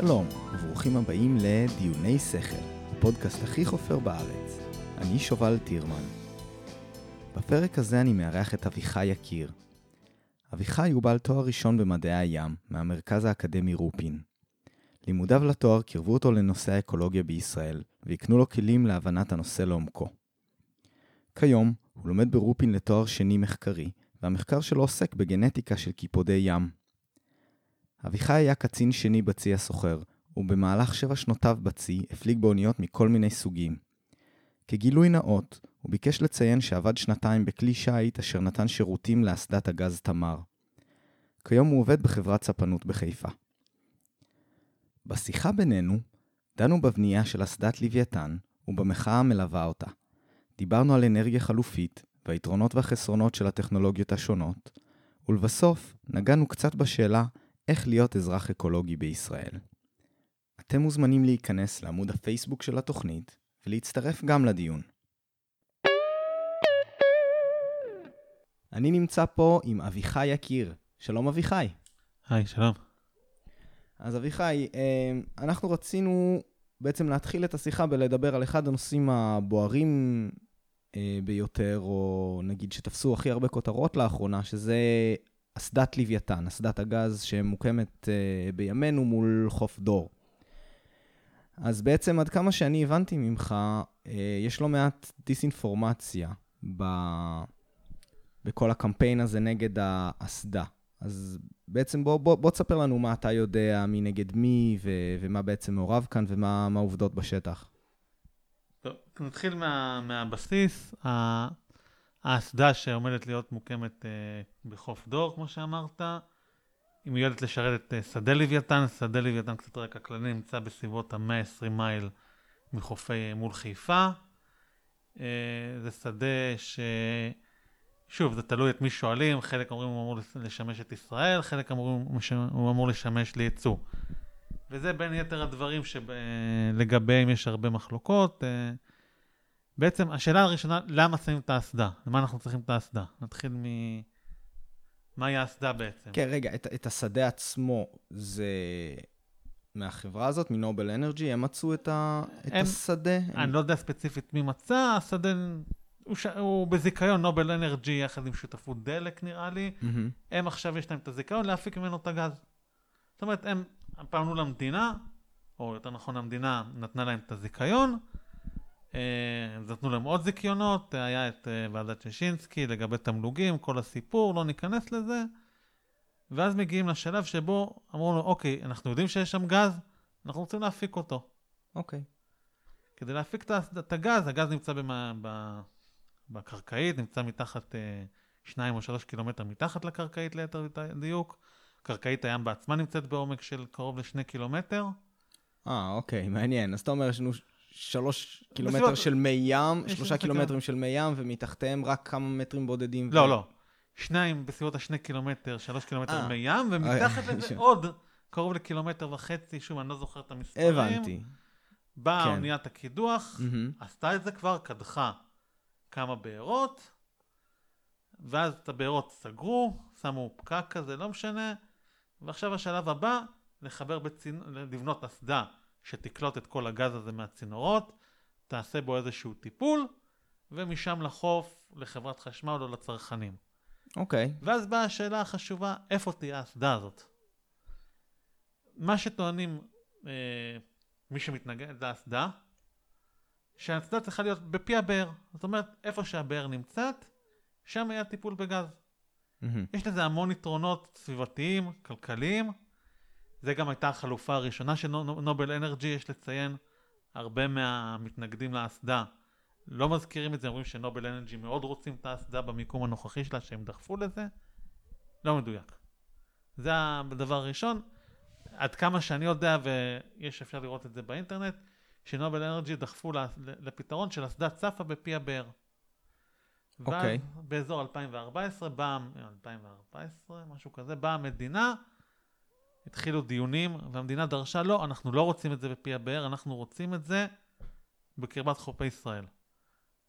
שלום, וברוכים הבאים לדיוני שכל, הפודקאסט הכי חופר בארץ. אני שובל טירמן. בפרק הזה אני מארח את אביחי יקיר. אביחי הוא בעל תואר ראשון במדעי הים, מהמרכז האקדמי רופין. לימודיו לתואר קירבו אותו לנושא האקולוגיה בישראל, והקנו לו כלים להבנת הנושא לעומקו. כיום, הוא לומד ברופין לתואר שני מחקרי, והמחקר שלו עוסק בגנטיקה של קיפודי ים. אביחי היה קצין שני בצי הסוחר, ובמהלך שבע שנותיו בצי הפליג באוניות מכל מיני סוגים. כגילוי נאות, הוא ביקש לציין שעבד שנתיים בכלי שיט אשר נתן שירותים לאסדת הגז תמר. כיום הוא עובד בחברת ספנות בחיפה. בשיחה בינינו, דנו בבנייה של אסדת לוויתן ובמחאה המלווה אותה. דיברנו על אנרגיה חלופית והיתרונות והחסרונות של הטכנולוגיות השונות, ולבסוף נגענו קצת בשאלה איך להיות אזרח אקולוגי בישראל. אתם מוזמנים להיכנס לעמוד הפייסבוק של התוכנית ולהצטרף גם לדיון. אני נמצא פה עם אביחי יקיר. שלום אביחי. היי, שלום. אז אביחי, אה, אנחנו רצינו בעצם להתחיל את השיחה בלדבר על אחד הנושאים הבוערים אה, ביותר, או נגיד שתפסו הכי הרבה כותרות לאחרונה, שזה אסדת לוויתן, אסדת הגז שמוקמת uh, בימינו מול חוף דור. אז בעצם עד כמה שאני הבנתי ממך, uh, יש לא מעט דיסאינפורמציה ב... בכל הקמפיין הזה נגד האסדה. אז בעצם בוא, בוא, בוא תספר לנו מה אתה יודע, מי נגד מי, ו, ומה בעצם מעורב כאן, ומה העובדות בשטח. טוב, נתחיל מה, מהבסיס. האסדה שעומדת להיות מוקמת אה, בחוף דור, כמו שאמרת, היא מיועדת לשרת את אה, שדה לוויתן, שדה לוויתן קצת רקע כללי נמצא בסביבות ה-120 מייל מחופי אה, מול חיפה. אה, זה שדה ש... שוב, זה תלוי את מי שואלים, חלק אומרים הוא אמור לשמש את ישראל, חלק אומרים הוא אמור לשמש לייצוא. וזה בין יתר הדברים שלגביהם יש הרבה מחלוקות. בעצם השאלה הראשונה, למה שמים את האסדה? למה אנחנו צריכים את האסדה? נתחיל מ... מהי האסדה בעצם? כן, רגע, את, את השדה עצמו, זה מהחברה הזאת, מנובל אנרג'י, הם מצאו את, ה... את הם... השדה? אני הם... לא יודע ספציפית מי מצא, השדה הוא, ש... הוא בזיכיון נובל אנרג'י יחד עם שותפות דלק נראה לי. Mm-hmm. הם עכשיו יש להם את הזיכיון להפיק ממנו את הגז. זאת אומרת, הם פנו למדינה, או יותר נכון המדינה נתנה להם את הזיכיון, אה, נתנו להם עוד זיכיונות, היה את אה, ועדת ששינסקי לגבי תמלוגים, כל הסיפור, לא ניכנס לזה. ואז מגיעים לשלב שבו אמרו לו, אוקיי, אנחנו יודעים שיש שם גז, אנחנו רוצים להפיק אותו. אוקיי. כדי להפיק את הגז, הגז נמצא במה, ב, בקרקעית, נמצא מתחת אה, שניים או שלוש קילומטר מתחת לקרקעית ליתר דיוק. קרקעית הים בעצמה נמצאת בעומק של קרוב לשני קילומטר. אה, אוקיי, מעניין. אז אתה אומר, יש לנו שלוש קילומטר של מי ים, שלושה קילומטרים של מי ים, ומתחתיהם רק כמה מטרים בודדים. לא, לא. שניים בסביבות השני קילומטר, שלוש קילומטר אה. מי ים, ומתחת לזה עוד קרוב לקילומטר וחצי, שוב, אני לא זוכר את המספרים. הבנתי. באה כן. אוניית הקידוח, עשתה את זה כבר, קדחה כמה בארות, ואז את הבארות סגרו, שמו פקק כזה, לא משנה, ועכשיו השלב הבא, לחבר בצינ... לבנות אסדה שתקלוט את כל הגז הזה מהצינורות, תעשה בו איזשהו טיפול, ומשם לחוף לחברת חשמל או לצרכנים. אוקיי. Okay. ואז באה השאלה החשובה, איפה תהיה האסדה הזאת? מה שטוענים אה, מי שמתנגד לאסדה, שהאסדה צריכה להיות בפי הבאר. זאת אומרת, איפה שהבאר נמצאת, שם היה טיפול בגז. Mm-hmm. יש לזה המון יתרונות סביבתיים, כלכליים, זה גם הייתה החלופה הראשונה של נובל אנרג'י, יש לציין, הרבה מהמתנגדים לאסדה לא מזכירים את זה, אומרים שנובל אנרג'י מאוד רוצים את האסדה במיקום הנוכחי שלה, שהם דחפו לזה, לא מדויק. זה הדבר הראשון. עד כמה שאני יודע, ויש אפשר לראות את זה באינטרנט, שנובל אנרג'י דחפו לפתרון של אסדת צפה בפי הבאר. אוקיי. Okay. באזור 2014, באה, 2014, משהו כזה, באה המדינה, התחילו דיונים, והמדינה דרשה, לא, אנחנו לא רוצים את זה בפי הבאר, אנחנו רוצים את זה בקרבת חופי ישראל.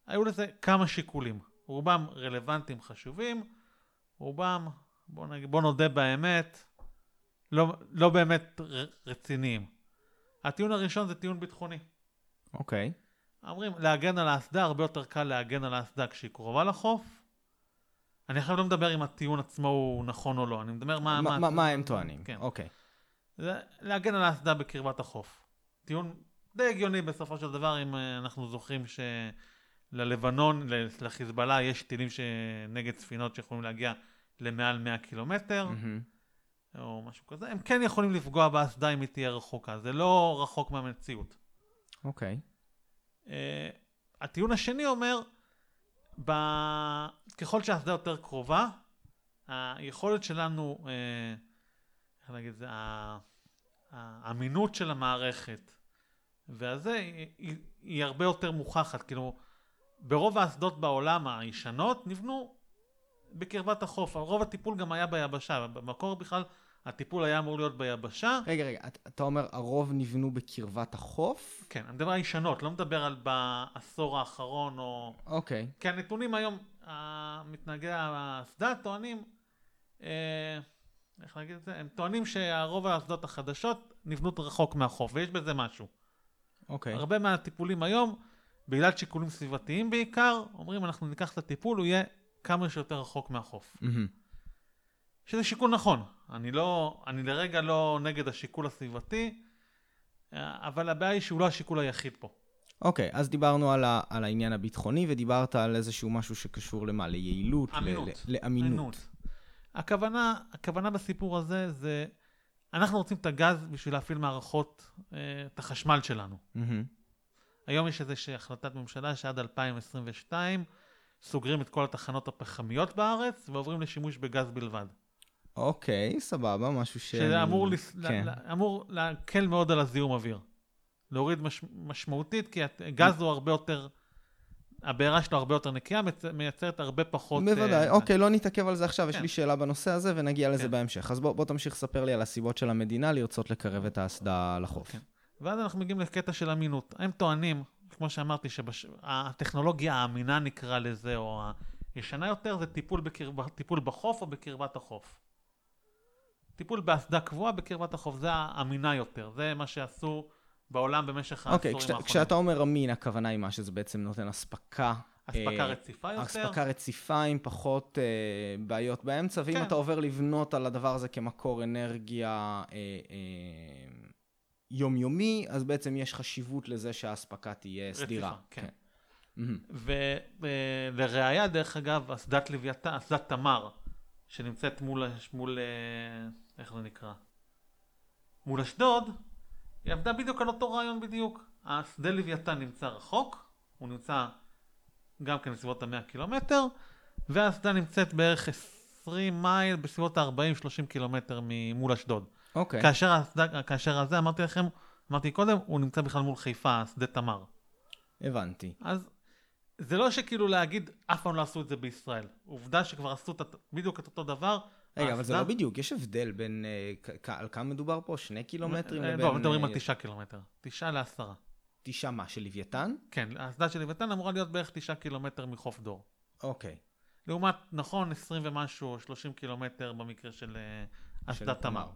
היו לזה כמה שיקולים, רובם רלוונטיים חשובים, רובם, בוא, נגיד, בוא נודה באמת, לא, לא באמת רציניים. הטיעון הראשון זה טיעון ביטחוני. אוקיי. אומרים, להגן על האסדה, הרבה יותר קל להגן על האסדה כשהיא קרובה לחוף. אני עכשיו לא מדבר אם הטיעון עצמו הוא נכון או לא, אני מדבר מה... מה- מה- מה הם טוענים? כן. אוקיי. זה להגן על האסדה בקרבת החוף. טיעון די הגיוני בסופו של דבר, אם אה, אנחנו זוכרים שללבנון, לחיזבאללה, יש טילים נגד ספינות שיכולים להגיע למעל 100 קילומטר, מהמם. או משהו כזה, הם כן יכולים לפגוע באסדה אם היא תהיה רחוקה, זה לא רחוק מהמציאות. אוקיי. Uh, הטיעון השני אומר, ב... ככל שהאסדה יותר קרובה, היכולת שלנו, uh, איך ה- האמינות של המערכת, והזה, היא, היא, היא הרבה יותר מוכחת. כאילו, ברוב האסדות בעולם הישנות נבנו בקרבת החוף. רוב הטיפול גם היה ביבשה. במקור בכלל הטיפול היה אמור להיות ביבשה. רגע, רגע, אתה- אומר הרוב נבנו בקרבת החוף? כן, אני מדבר על ישנות, לא מדבר על בעשור האחרון או... אוקיי. כי הנתונים היום, מתנהגי האסדה טוענים, אה, איך להגיד את זה? הם טוענים שהרוב האסדות החדשות נבנות רחוק מהחוף, ויש בזה משהו. אוקיי. הרבה מהטיפולים היום, בגלל שיקולים סביבתיים בעיקר, אומרים אנחנו ניקח את הטיפול, הוא יהיה כמה שיותר רחוק מהחוף. מהמם. שזה שיקול נכון. אני לא, אני לרגע לא נגד השיקול הסביבתי, אבל הבעיה היא שהוא לא השיקול היחיד פה. אוקיי, אז דיברנו על, ה, על העניין הביטחוני, ודיברת על איזשהו משהו שקשור למה? ליעילות? ל- אמינות. ל- לאמינות. הכוונה, הכוונה בסיפור הזה זה, אנחנו רוצים את הגז בשביל להפעיל מערכות, אה, את החשמל שלנו. מהמם. היום יש איזושהי החלטת ממשלה שעד 2022 סוגרים את כל התחנות הפחמיות בארץ ועוברים לשימוש בגז בלבד. אוקיי, סבבה, משהו ש... שזה אמור, לס... כן. ל... ל... אמור להקל מאוד על הזיהום אוויר. להוריד מש... משמעותית, כי הגז הוא הרבה יותר, הבעירה שלו הרבה יותר נקייה, מייצרת הרבה פחות... בוודאי, אה, אוקיי, לא נתעכב על זה עכשיו, יש כן. לי שאלה בנושא הזה ונגיע לזה כן. בהמשך. אז בוא, בוא תמשיך לספר לי על הסיבות של המדינה לרצות לקרב את האסדה לחוף. כן. ואז אנחנו מגיעים לקטע של אמינות. הם טוענים, כמו שאמרתי, שהטכנולוגיה האמינה נקרא לזה, או הישנה יותר, זה טיפול, בקרב... טיפול בחוף או בקרבת החוף. טיפול באסדה קבועה בקרבת החוף, זה האמינה יותר, זה מה שעשו בעולם במשך העשורים אוקיי, כשאתה- האחרונים. כשאתה אומר אמין, הכוונה היא מה שזה בעצם נותן אספקה. אספקה אה, רציפה יותר. אספקה רציפה עם פחות אה, בעיות באמצע, ואם כן. אתה עובר לבנות על הדבר הזה כמקור אנרגיה אה, אה, יומיומי, אז בעצם יש חשיבות לזה שהאספקה תהיה סדירה. כן. מהמם. ולראיה, דרך אגב, אסדת לוויתן, אסדת תמר, שנמצאת מול, מול, אה, איך זה נקרא? מול אשדוד, היא עבדה בדיוק על אותו רעיון בדיוק. השדה לוויתן נמצא רחוק, הוא נמצא גם כן בסביבות ה-100 קילומטר, והאסדה נמצאת בערך 20 מייל בסביבות ה-40-30 קילומטר ממול אשדוד. אוקיי. כאשר האסדה, כאשר הזה, אמרתי לכם, אמרתי קודם, הוא נמצא בכלל מול חיפה, שדה תמר. הבנתי. אז זה לא שכאילו להגיד, אף פעם לא עשו את זה בישראל. עובדה שכבר עשו את, בדיוק את אותו דבר. רגע, אבל זה לא בדיוק, יש הבדל בין... אה, על כמה מדובר פה? שני קילומטרים אה, לבין... לא, מדברים על אה, תשעה קילומטר. תשעה לעשרה. תשעה מה, של לוויתן? כן, האסדה של לוויתן אמורה להיות בערך תשעה קילומטר מחוף דור. אוקיי. לעומת, נכון, 20 ומשהו, או 30 קילומטר במקרה של אה, אסדת תמר.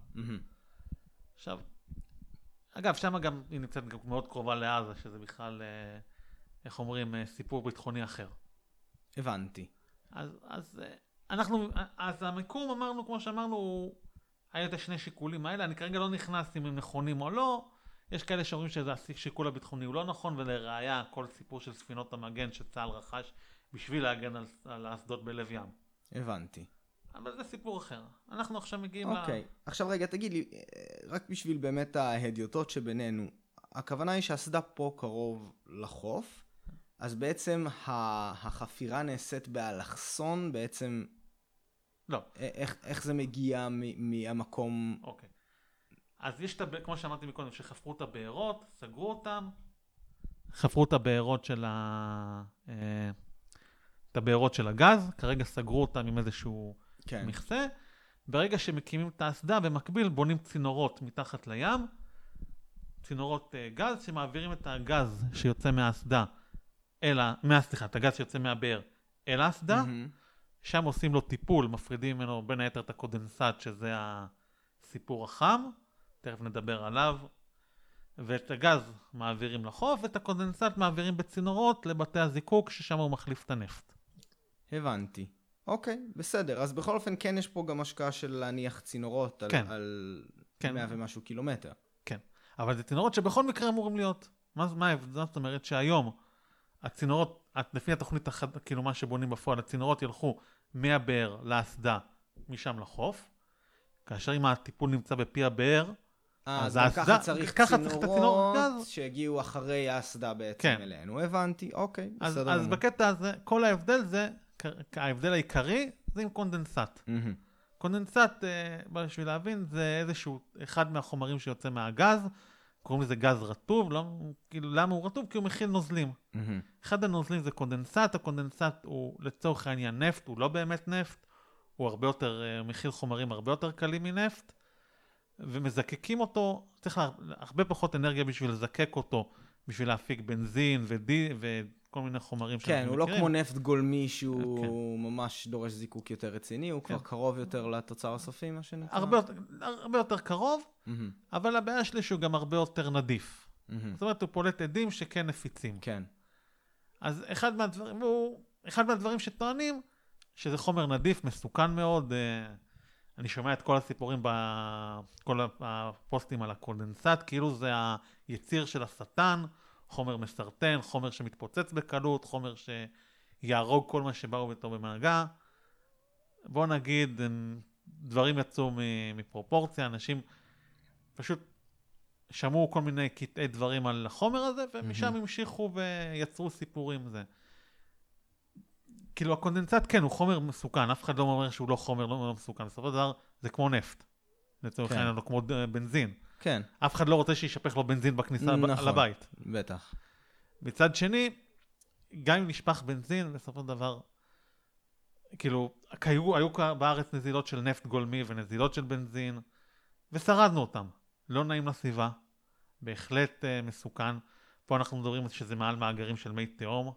עכשיו, אגב, שם גם היא נמצאת גם מאוד קרובה לעזה, שזה בכלל, אה, איך אומרים, אה, סיפור ביטחוני אחר. הבנתי. אז, אז אה, אנחנו, אז המיקום אמרנו, כמו שאמרנו, היה את השני שיקולים האלה, אני כרגע לא נכנס אם הם נכונים או לא, יש כאלה שאומרים שזה השיקול הביטחוני הוא לא נכון, ולראיה כל סיפור של ספינות המגן שצה"ל רכש בשביל להגן על, על האסדות בלב ים. הבנתי. אבל זה סיפור אחר. אנחנו עכשיו מגיעים אוקיי. עכשיו רגע, תגיד לי, אה, רק בשביל באמת ההדיוטות שבינינו, הכוונה היא שהאסדה פה קרוב לחוף, אז בעצם החפירה נעשית באלכסון, בעצם לא, א- איך, איך זה מגיע מ- מהמקום... אוקיי. אז יש את, הב- כמו שאמרתי מקודם, שחפרו את הבארות, סגרו אותם, חפרו את הבארות של ה... אה, את הבארות של הגז, כרגע סגרו אותם עם איזשהו כן. מכסה. ברגע שמקימים את האסדה, במקביל בונים צינורות מתחת לים, צינורות אה, גז שמעבירים את הגז שיוצא מהאסדה, אל ה... מה, סליחה, את הגז שיוצא מהבאר אל האסדה, מהמם. שם עושים לו טיפול, מפרידים ממנו בין היתר את הקונדנסט, שזה הסיפור החם, תכף נדבר עליו. ואת הגז מעבירים לחוף, ואת הקונדנסט מעבירים בצינורות לבתי הזיקוק, ששם הוא מחליף את הנפט. הבנתי. אוקיי, בסדר. אז בכל אופן, כן יש פה גם השקעה של להניח צינורות על, כן. על כן. 100 ומשהו קילומטר. כן. אבל זה צינורות שבכל מקרה אמורים להיות. מה, מה ההבדל? זאת אומרת שהיום הצינורות, לפי התוכנית, החד, כאילו מה שבונים בפועל, הצינורות ילכו מהבאר לאסדה, משם לחוף, כאשר אם הטיפול נמצא בפי הבאר, אה, אז אז האסדה- ככה צריך ככה צריך צינורות. שהגיעו אחרי האסדה בעצם כן. אלינו. הבנתי, אוקיי, אז, בסדר אז גמור. בקטע הזה, כל ההבדל זה, ההבדל העיקרי זה עם קונדנסט. קונדנסט, אה, בשביל להבין, זה איזשהו, אחד מהחומרים שיוצא מהגז, קוראים לזה גז רטוב, לא, כאילו למה הוא רטוב? כי הוא מכיל נוזלים. מהמם. אחד הנוזלים זה קונדנסט, הקונדנסט הוא לצורך העניין נפט, הוא לא באמת נפט, הוא הרבה יותר, אה, מכיל חומרים הרבה יותר קלים מנפט, ומזקקים אותו, צריך לה, הרבה פחות אנרגיה בשביל לזקק אותו, בשביל להפיק בנזין ודי, וכל מיני חומרים כן, שאנחנו הוא לא מכירים. כמו נפט גולמי שהוא כן. ממש דורש זיקוק יותר רציני, הוא כן. כבר קרוב יותר לתוצר הסופי, מה שנקרא. הרבה, הרבה יותר קרוב, מהמם. אבל הבעיה שלי שהוא גם הרבה יותר נדיף. מהמם. זאת אומרת, הוא פולט אדים שכן נפיצים. כן. אז אחד מהדברים, הוא, אחד מהדברים שטוענים, שזה חומר נדיף, מסוכן מאוד. אה, אני שומע את כל הסיפורים בכל הפוסטים על הקונדנסט, כאילו זה היציר של השטן, חומר מסרטן, חומר שמתפוצץ בקלות, חומר שיהרוג כל מה שבא איתו במגע. בוא נגיד, דברים יצאו מפרופורציה, אנשים פשוט שמעו כל מיני קטעי דברים על החומר הזה, ומשם מהמם. המשיכו ויצרו סיפורים זה. כאילו הקונדנסט כן הוא חומר מסוכן, אף אחד לא אומר שהוא לא חומר לא מסוכן, בסופו של דבר זה כמו נפט. לצורך כן. העניין, או כמו ד- בנזין. כן, אף אחד לא רוצה שישפך לו בנזין בכניסה נכון. לבית. בטח. מצד שני, גם אם נשפך בנזין, בסופו של דבר, כאילו, היו, היו בארץ נזילות של נפט גולמי ונזילות של בנזין, ושרדנו אותם. לא נעים לסביבה, בהחלט uh, מסוכן. פה אנחנו מדברים שזה מעל מאגרים של מי תהום,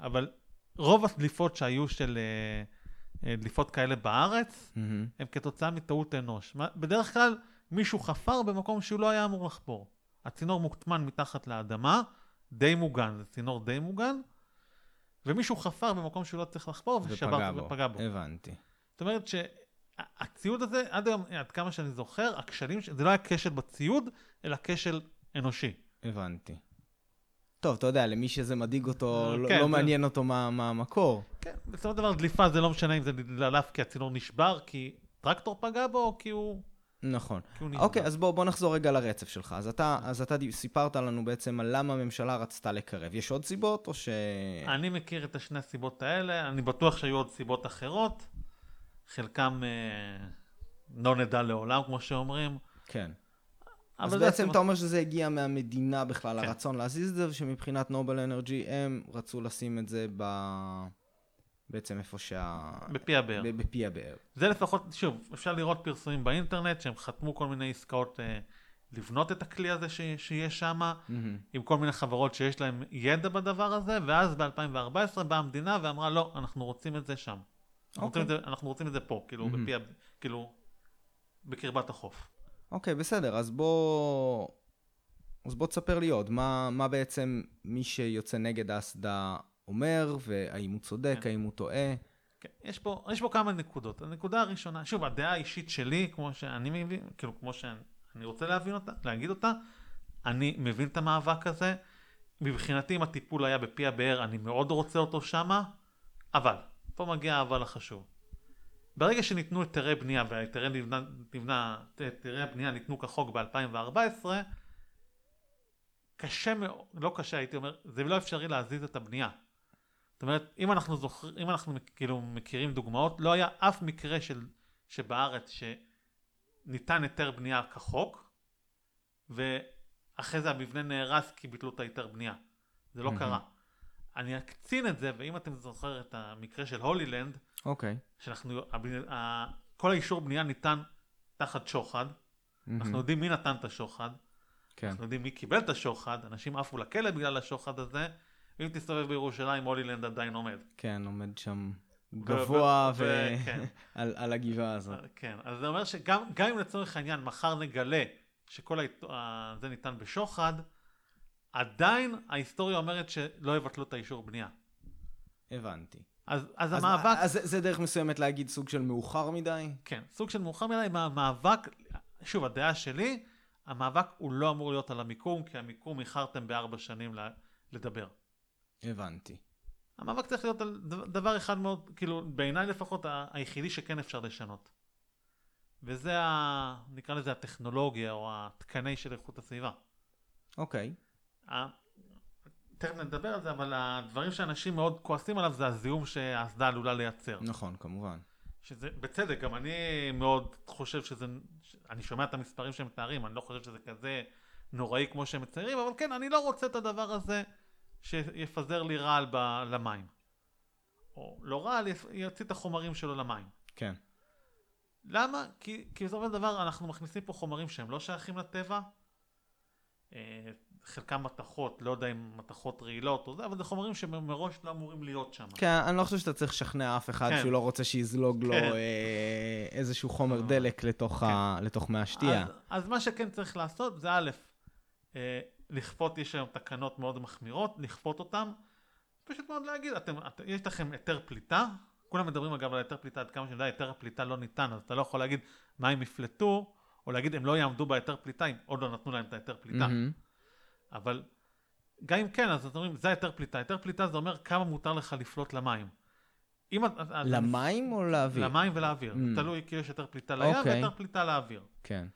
אבל רוב הדליפות שהיו של uh, דליפות כאלה בארץ, מהמם. הם כתוצאה מטעות אנוש. בדרך כלל מישהו חפר במקום שהוא לא היה אמור לחפור. הצינור מוטמן מתחת לאדמה, די מוגן, זה צינור די מוגן, ומישהו חפר במקום שהוא לא צריך לחפור ושבר ופגע בו. ופגע בו. הבנתי. זאת אומרת שהציוד הזה, עד היום, עד כמה שאני זוכר, הכשלים, זה לא היה כשל בציוד, אלא כשל אנושי. הבנתי. טוב, אתה יודע, למי שזה מדאיג אותו, אה, לא- כן, לא זה- מעניין אותו מה מה המקור. כן, בסופו של דבר דליפה זה לא משנה אם זה דלף כי הצינור נשבר, כי טרקטור פגע בו, או כי הוא, נכון. אוקיי, אז בוא, בוא נחזור רגע לרצף שלך. אז אתה, אז אתה סיפרת לנו בעצם על למה הממשלה רצתה לקרב. יש עוד סיבות, או ש... אני מכיר את השני הסיבות האלה, אני בטוח שהיו עוד סיבות אחרות, חלקם אה, לא נדע לעולם, כמו שאומרים. כן. אז בעצם הסיבות. אתה אומר שזה הגיע מהמדינה בכלל, כן. הרצון להזיז את זה, ושמבחינת נובל אנרג'י הם רצו לשים את זה ב... בעצם איפה שה... בפי הבאר. בפי הבאר. זה לפחות, שוב, אפשר לראות פרסומים באינטרנט שהם חתמו כל מיני עסקאות אה, לבנות את הכלי הזה ש, שיש שם, מהמם. עם כל מיני חברות שיש להם ידע בדבר הזה, ואז ב-2014 באה המדינה ואמרה, לא, אנחנו רוצים את זה שם. אנחנו, רוצים את זה, אנחנו רוצים את זה פה, כאילו, מהמם. בפי, כאילו, בקרבת החוף. אוקיי, בסדר, אז בוא... אז בוא תספר לי עוד, מה, מה בעצם מי שיוצא נגד האסדה אומר, והאם הוא צודק, כן. האם הוא טועה. כן, יש פה, יש פה כמה נקודות. הנקודה הראשונה, שוב, הדעה האישית שלי, כמו שאני מבין, כאילו, כמו שאני רוצה להבין אותה, להגיד אותה, אני מבין את המאבק הזה. מבחינתי, אם הטיפול היה בפי הבאר, אני מאוד רוצה אותו שמה, אבל, פה מגיע האבל החשוב. ברגע שניתנו היתרי בנייה, והיתרי נבנה, נבנה, היתרי הבנייה ניתנו כחוק ב-2014, קשה מאוד, לא קשה הייתי אומר, זה לא אפשרי להזיז את הבנייה. זאת אומרת, אם אנחנו זוכרים, אם אנחנו כאילו מכירים דוגמאות, לא היה אף מקרה של, שבארץ שניתן היתר בנייה כחוק, ואחרי זה המבנה נהרס כי ביטלו את ההיתר בנייה. זה לא מהמם. קרה. אני אקצין את זה, ואם אתם זוכרים את המקרה של הולילנד, אוקיי. שאנחנו, הבני- ה- כל האישור בנייה ניתן תחת שוחד, מהמם. אנחנו יודעים מי נתן את השוחד, כן. אנחנו יודעים מי קיבל את השוחד, אנשים עפו לכלא בגלל השוחד הזה, ואם תסתובב בירושלים, הולילנד עדיין עומד. כן, עומד שם גבוה ו- ו- כן. ועל על הגבעה הזאת. כן, אז זה אומר שגם גם אם לצורך העניין מחר נגלה שכל ההת... זה ניתן בשוחד, עדיין ההיסטוריה אומרת שלא יבטלו את האישור בנייה. הבנתי. אז, אז, אז המאבק... אז זה- זה דרך מסוימת להגיד סוג של מאוחר מדי? כן, סוג של מאוחר מדי, המאבק, שוב, הדעה שלי, המאבק הוא לא אמור להיות על המיקום, כי המיקום איחרתם בארבע שנים לדבר. הבנתי. המאבק צריך להיות על דבר אחד מאוד, כאילו, בעיניי לפחות, היחידי שכן אפשר לשנות. וזה, ה, נקרא לזה הטכנולוגיה, או התקני של איכות הסביבה. אוקיי. ה- תכף נדבר על זה, אבל הדברים שאנשים מאוד כועסים עליו זה הזיהום שהאסדה עלולה לייצר. נכון, כמובן. שזה, בצדק, גם אני מאוד חושב שזה, אני שומע את המספרים שהם מתארים, אני לא חושב שזה כזה נוראי כמו שהם מציירים, אבל כן, אני לא רוצה את הדבר הזה שיפזר לי רעל ב, למים. או לא רעל, יוציא את החומרים שלו למים. כן. למה? כי, כי בסופו של דבר אנחנו מכניסים פה חומרים שהם לא שייכים לטבע, אה, חלקם מתכות, לא יודע אם מתכות רעילות או זה, אבל זה חומרים שמראש לא אמורים להיות שם. כן, אני לא חושב שאתה צריך לשכנע אף אחד כן. שהוא לא רוצה שיזלוג לו כן. אה, איזשהו חומר אה, דלק לתוך ה- לתוך מי השתייה. אז, אז מה שכן צריך לעשות זה א', אה, לכפות, יש היום תקנות מאוד מחמירות, לכפות אותן, פשוט מאוד להגיד, אתם, את, יש לכם היתר פליטה, כולם מדברים אגב על היתר פליטה, עד כמה שאני יודע, היתר הפליטה לא ניתן, אז אתה לא יכול להגיד מה הם יפלטו, או להגיד הם לא יעמדו בהיתר פליטה, אם עוד לא נתנו להם את ההיתר פליטה. מהמם. אבל גם אם כן, אז אתם אומרים, זה היתר פליטה. היתר פליטה זה אומר כמה מותר לך לפלוט למים. אם את- למים או לאוויר? למים ולאוויר. Mm. תלוי כי יש היתר פליטה לים אוקיי. והיתר פליטה לאוויר. כן.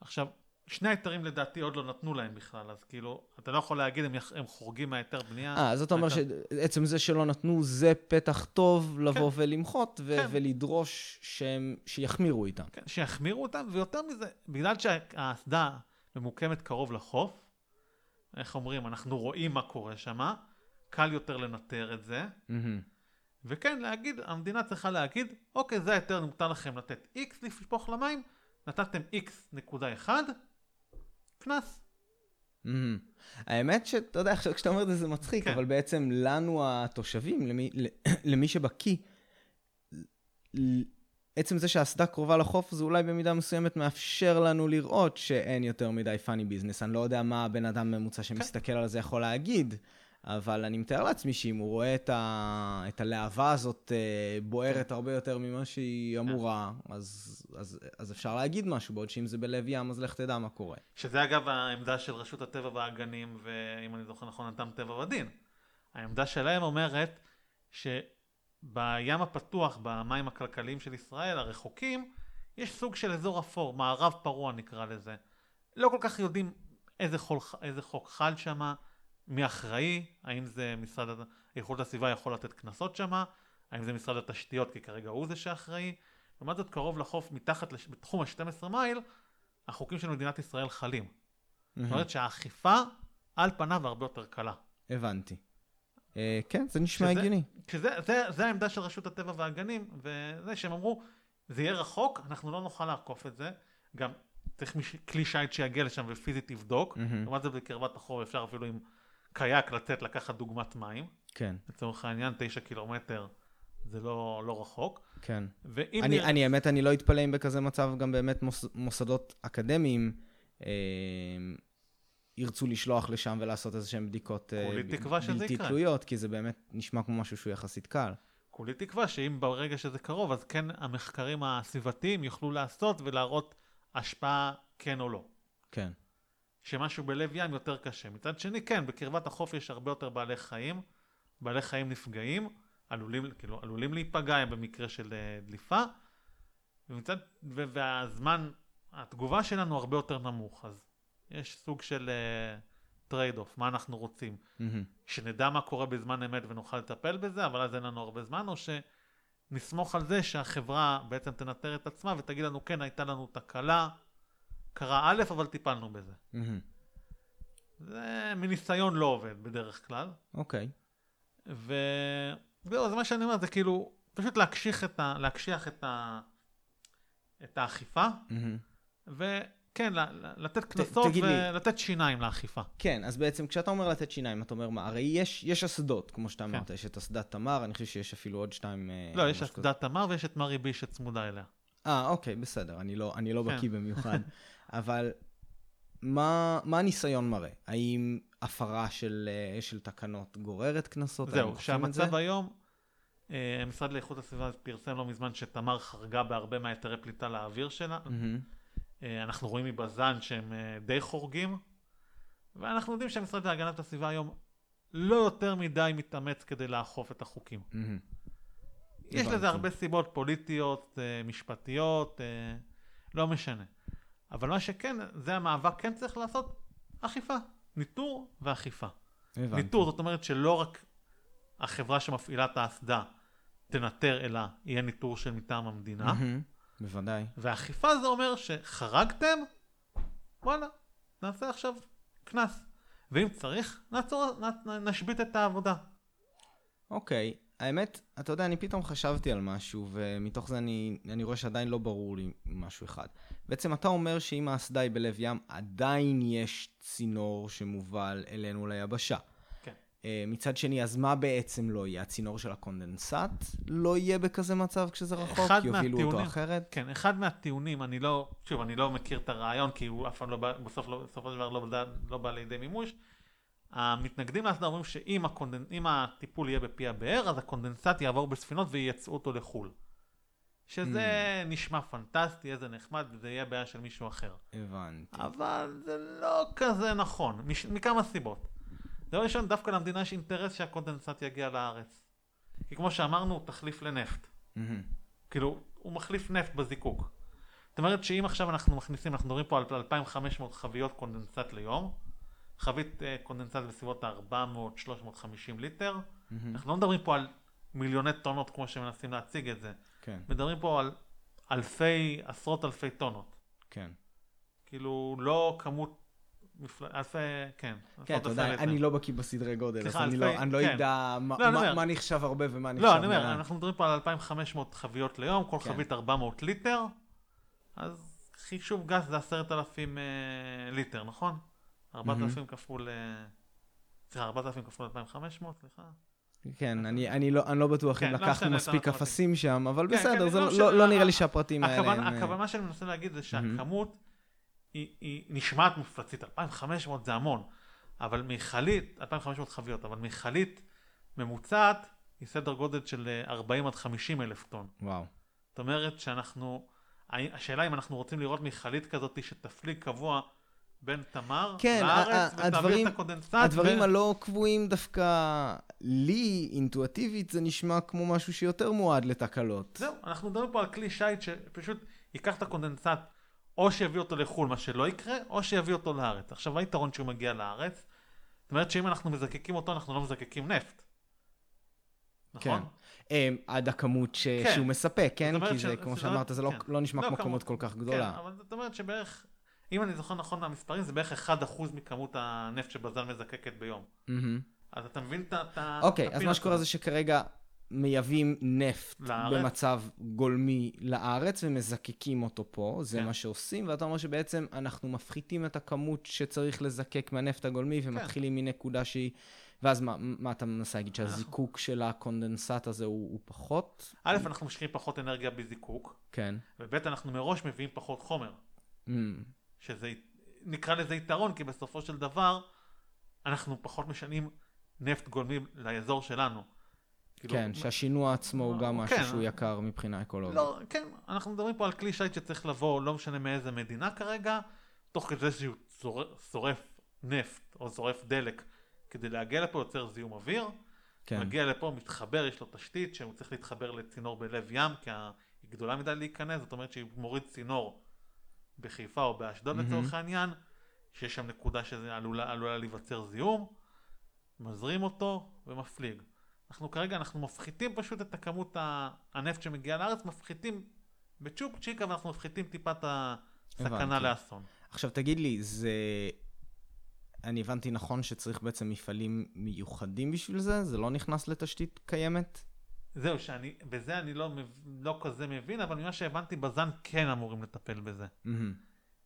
עכשיו, שני ההיתרים לדעתי עוד לא נתנו להם בכלל, אז כאילו, אתה לא יכול להגיד הם, יח- הם חורגים מההיתר בנייה. אה, אז אתה אומר שעצם זה שלא נתנו זה פתח טוב לבוא כן. ולמחות ו- כן. ולדרוש שהם- שיחמירו איתם. כן, שיחמירו אותם, ויותר מזה, בגלל שהאסדה ממוקמת קרוב לחוף, איך אומרים, אנחנו רואים מה קורה שם, קל יותר לנטר את זה, מהמם. וכן, להגיד, המדינה צריכה להגיד, אוקיי, זה ההיתר, מותר לכם לתת X לשפוך למים, נתתם X נקודה אחד, קנס. מהמם. האמת שאתה יודע, עכשיו כשאתה אומר את זה זה מצחיק, כן. אבל בעצם לנו התושבים, למי- למי שבקיא, עצם זה שהאסדה קרובה לחוף, זה אולי במידה מסוימת מאפשר לנו לראות שאין יותר מדי פאני ביזנס. אני לא יודע מה הבן אדם ממוצע שמסתכל על זה יכול להגיד, אבל אני מתאר לעצמי שאם הוא רואה את, ה... את הלהבה הזאת אה, בוערת הרבה יותר ממה שהיא אמורה, אז, אז, אז אפשר להגיד משהו, בעוד שאם זה בלב ים, אז לך תדע מה קורה. שזה אגב העמדה של רשות הטבע והגנים, ואם אני זוכר נכון, אדם טבע ודין. העמדה שלהם אומרת שבים הפתוח, במים הכלכליים של ישראל, הרחוקים, יש סוג של אזור אפור, מערב פרוע נקרא לזה. לא כל כך יודעים איזה, חול, איזה חוק חל שם, מי אחראי, האם זה משרד איכות הסביבה יכול לתת קנסות שם, האם זה משרד התשתיות כי כרגע הוא זה שאחראי. לעומת זאת קרוב לחוף, מתחת, לש... בתחום ה-12 מייל, החוקים של מדינת ישראל חלים. זאת אומרת שהאכיפה על פניו הרבה יותר קלה. הבנתי. אה, כן, זה נשמע שזה- הגיוני. שזה זה, זה העמדה של רשות הטבע והגנים, וזה שהם אמרו, זה יהיה רחוק, אנחנו לא נוכל לעקוף את זה. גם צריך מיש... כלי שיט שיגיע לשם ופיזית יבדוק. מהמם. לעומת זה בקרבת החור אפשר אפילו עם קייק לצאת לקחת דוגמת מים. כן, לצורך העניין, תשע קילומטר זה לא, לא רחוק. כן. ואם אני, נראה- אני, האמת, אני לא אתפלא אם בכזה מצב גם באמת מוס, מוסדות אקדמיים אה, ירצו לשלוח לשם ולעשות איזה שהן בדיקות אה, ב- בלתי. תלויות, כי זה באמת נשמע כמו משהו שהוא יחסית קל. כולי תקווה שאם ברגע שזה קרוב, אז כן המחקרים הסביבתיים יוכלו לעשות ולהראות השפעה כן או לא. כן. שמשהו בלב ים יותר קשה. מצד שני, כן, בקרבת החוף יש הרבה יותר בעלי חיים, בעלי חיים נפגעים, עלולים, כאילו, עלולים להיפגע במקרה של אה, דליפה, ומצד, ו- והזמן, התגובה שלנו הרבה יותר נמוך, אז יש סוג של trade off, מה אנחנו רוצים. מהמם. שנדע מה קורה בזמן אמת ונוכל לטפל בזה, אבל אז אין לנו הרבה זמן, או שנסמוך על זה שהחברה בעצם תנטר את עצמה ותגיד לנו, כן, הייתה לנו תקלה, קרה א', אבל טיפלנו בזה. מהמם. זה מניסיון לא עובד בדרך כלל. אוקיי. וזהו, אז מה שאני אומר זה כאילו, פשוט להקשיח את, ה... להקשיח את, ה... את האכיפה, מהמם. וכן, לתת קנסות ולתת שיניים לאכיפה. כן, אז בעצם כשאתה אומר לתת שיניים, אתה אומר מה? הרי יש, יש אסדות, כמו שאתה כן. אמרת, יש את אסדת תמר, אני חושב שיש אפילו עוד שתיים. אה, לא, יש. אסדת תמר ויש את מרי בי שצמודה אליה. אה, אוקיי, בסדר, אני לא, אני לא כן. בקיא במיוחד. אבל מה, מה הניסיון מראה? האם הפרה של, אה, של תקנות גוררת קנסות? זהו, את זה? שהמצב היום, אה, המשרד לאיכות הסביבה פרסם לא מזמן שתמר חרגה בהרבה מהיתרי פליטה לאוויר שלה. אה, אנחנו רואים מבז"ן שהם די חורגים, ואנחנו יודעים שהמשרד להגנת הסביבה היום לא יותר מדי מתאמץ כדי לאכוף את החוקים. מהמם. יש הבנתי. לזה הרבה סיבות פוליטיות, משפטיות, לא משנה. אבל מה שכן, זה המאבק כן צריך לעשות, אכיפה. ניטור ואכיפה. הבנתי. ניטור, זאת אומרת שלא רק החברה שמפעילה את האסדה תנטר, אלא יהיה ניטור של מטעם המדינה. בוודאי. ואכיפה זה אומר שחרגתם, וואלה, נעשה עכשיו קנס. ואם צריך, נעצור, נשבית את העבודה. אוקיי, האמת, אתה יודע, אני פתאום חשבתי על משהו, ומתוך זה אני, אני רואה שעדיין לא ברור לי משהו אחד. בעצם אתה אומר שאם האסדה היא בלב ים, עדיין יש צינור שמובל אלינו ליבשה. כן. אה, מצד שני, אז מה בעצם לא יהיה? הצינור של הקונדנסט לא יהיה בכזה מצב כשזה רחוק? אחד יובילו אותו מהטיעונים- אחרת? כן, אחד מהטיעונים, אני לא, שוב, אני לא מכיר את הרעיון, כי הוא אף פעם לא בא, בסוף לא, בסופו של דבר לא, לא בא לידי מימוש. המתנגדים לאסדה אומרים שאם הקונדנ... הטיפול יהיה בפי הבאר, אז הקונדנסט יעבור בספינות וייצאו אותו לחו"ל. שזה הממ. נשמע פנטסטי, איזה נחמד, וזה יהיה בעיה של מישהו אחר. הבנתי. אבל זה לא כזה נכון, מש... מכמה סיבות. דבר ראשון, דווקא למדינה יש אינטרס שהקונדנסט יגיע לארץ. כי כמו שאמרנו, הוא תחליף לנפט. מהמם. כאילו, הוא מחליף נפט בזיקוק. זאת אומרת שאם עכשיו אנחנו מכניסים, אנחנו מדברים פה על 2,500 חביות קונדנסט ליום, חבית אה, קונדנסט בסביבות ה-400-350 ליטר, מהמם. אנחנו לא מדברים פה על מיליוני טונות כמו שמנסים להציג את זה, כן, מדברים פה על אלפי, עשרות אלפי טונות. כן. כאילו, לא כמות, מפל... אלפי, כן. כן, אתה יודע. אני לא בקיא בסדרי גודל, אז אני לא- אני לא כן. אדע מה- לא, מה- נחשב הרבה ומה נחשב לא, אני אומר. אנחנו מדברים פה על 2,500 חביות ליום, כל כן. חבית 400 ליטר, אז חישוב גס זה 10,000 אה, ליטר, נכון? 4,000 כפול... אה, סליחה, 4,000 כפול 2,500, סליחה. כן, אני, אני, לא, אני לא בטוח כן, אם לא לקחנו משנה, מספיק. אפסים שם, אבל כן, בסדר, כן, זה לא לא, לא, לא נראה לי שהפרטים האלה הם... אה, הכוונה שאני מנסה להגיד זה שהכמות היא, היא נשמעת מפלצית, 2,500 זה המון, אבל מכלית, 2,500 חביות, אבל מכלית ממוצעת היא סדר גודל של אה, 40 עד 50 אלף טון. וואו. זאת אומרת שאנחנו, השאלה אם אנחנו רוצים לראות מכלית כזאת שתפליג קבוע בין תמר כן, לארץ ותעביר את הקונדנסט. הדברים ו... הלא קבועים דווקא, לי, אינטואטיבית, זה נשמע כמו משהו שיותר מועד לתקלות. זהו, אנחנו מדברים פה על כלי שיט שפשוט ייקח את הקונדנסט או שיביא אותו לחו"ל, מה שלא יקרה, או שיביא אותו לארץ. עכשיו, היתרון שהוא מגיע לארץ, זאת אומרת שאם אנחנו מזקקים אותו, אנחנו לא מזקקים נפט. נכון? כן. אמ, עד הכמות ש... כן. שהוא מספק, כן? כי זה, ש- כמו שאמרת, זה לא, כן. לא נשמע לא כמו כמות- כל כך כן, גדולה. אבל זאת אומרת שבערך, אם אני זוכר נכון מהמספרים, זה בערך 1% מכמות הנפט שבז"ן מזקקת ביום. מהמם. אז אתה מבין את ה... אוקיי, אז מה שקורה. זה שכרגע מייבאים נפט לארץ. במצב גולמי לארץ ומזקקים אותו פה, זה כן. מה שעושים, ואתה אומר שבעצם אנחנו מפחיתים את הכמות שצריך לזקק מהנפט הגולמי ומתחילים מנקודה שהיא... ואז מה, מה אתה מנסה להגיד, שהזיקוק של הקונדנסט הזה הוא, הוא פחות? א', אנחנו משקיעים פחות אנרגיה בזיקוק, כן. וב', אנחנו מראש מביאים פחות חומר. ממ, שזה, נקרא לזה יתרון, כי בסופו של דבר, אנחנו פחות משנים נפט גולמי לאזור שלנו. כאילו, כן, שהשינוע עצמו הוא גם משהו כן. שהוא יקר מבחינה אקולוגית. לא, כן, אנחנו מדברים פה על כלי שיט שצריך לבוא, לא משנה מאיזה מדינה כרגע, תוך כדי שהוא שורף נפט או שורף דלק כדי להגיע לפה, יוצר זיהום אוויר. כן. מגיע לפה, מתחבר, יש לו תשתית שהוא צריך להתחבר לצינור בלב ים, כי היא גדולה מדי להיכנס, זאת אומרת שהיא מוריד צינור בחיפה או באשדוד מהמם. לצורך העניין, שיש שם נקודה שזה עלולה, להיווצר זיהום, מזרים אותו ומפליג. אנחנו כרגע, אנחנו מפחיתים פשוט את הכמות הנפט שמגיע לארץ, מפחיתים בצ'ופצ'יק, אבל אנחנו מפחיתים טיפה את הסכנה. לאסון. עכשיו תגיד לי, זה... אני הבנתי נכון שצריך בעצם מפעלים מיוחדים בשביל זה? זה לא נכנס לתשתית קיימת? זהו, שאני, בזה אני לא, לא כזה מבין, אבל ממה שהבנתי, בז"ן כן אמורים לטפל בזה. מהמם.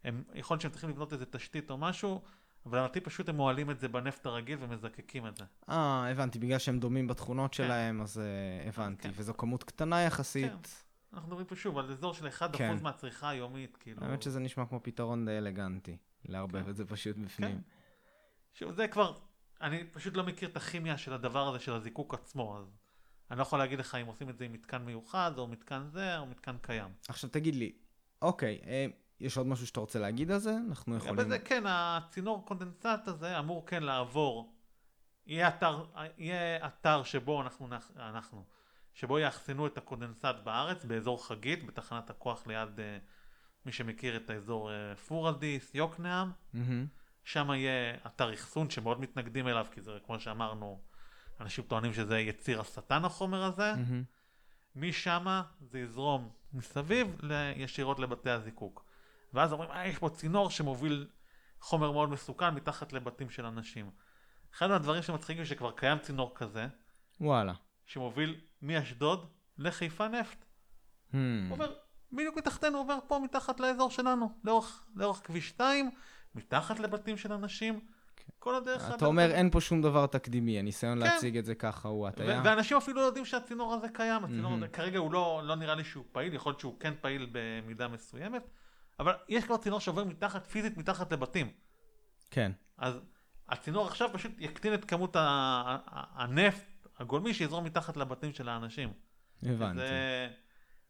הם, יכול להיות שהם צריכים לבנות איזה תשתית או משהו, אבל לדעתי פשוט הם מועלים את זה בנפט הרגיל ומזקקים את זה. אה, הבנתי, בגלל שהם דומים בתכונות כן. שלהם, אז uh, הבנתי. כן. וזו כמות קטנה יחסית. כן. אנחנו מדברים פה שוב על אזור של 1% כן. מהצריכה היומית, כאילו. האמת שזה נשמע כמו פתרון די אלגנטי. לערבב כן. את זה פשוט בפנים. כן. שוב, זה כבר, אני פשוט לא מכיר את הכימיה של הדבר הזה, של הזיקוק עצמו, אז אני לא יכול להגיד לך אם עושים את זה עם מתקן מיוחד, או מתקן זה, או מתקן קיים. עכשיו תגיד לי, אוקיי, אה, יש עוד משהו שאתה רוצה להגיד על זה? אנחנו יכולים... לגבי זה כן, הצינור קונדנסט הזה אמור כן לעבור, יהיה אתר, יהיה אתר שבו אנחנו, נח- אנחנו, שבו יאחסנו את הקונדנסט בארץ, באזור חגית, בתחנת הכוח ליד, אה, מי שמכיר את האזור אה, פורדיס, יוקנעם, מהמם. שם יהיה אתר אחסון שמאוד מתנגדים אליו, כי זה, כמו שאמרנו, אנשים טוענים שזה יציר השטן החומר הזה. מהמם. משם זה יזרום מסביב ישירות לבתי הזיקוק. ואז אומרים, אה, יש פה צינור שמוביל חומר מאוד מסוכן מתחת לבתים של אנשים. אחד מהדברים שמצחיקים שכבר קיים צינור כזה, וואלה. שמוביל מאשדוד לחיפה נפט. Hmm. הוא עובר בדיוק מתחתנו, עובר פה מתחת לאזור שלנו, לאורך, לאורך כביש 2, מתחת לבתים של אנשים, כל הדרך. אתה אומר. אין פה שום דבר תקדימי, הניסיון כן. להציג את זה ככה הוא הטעיה. ואנשים אפילו לא יודעים שהצינור הזה קיים, הצינור. הזה, כרגע הוא לא, לא נראה לי שהוא פעיל, יכול להיות שהוא כן פעיל במידה מסוימת, אבל יש כבר צינור שעובר מתחת, פיזית מתחת לבתים. כן. אז הצינור עכשיו פשוט יקטין את כמות הנפט הגולמי שיזרום מתחת לבתים של האנשים. הבנתי. זה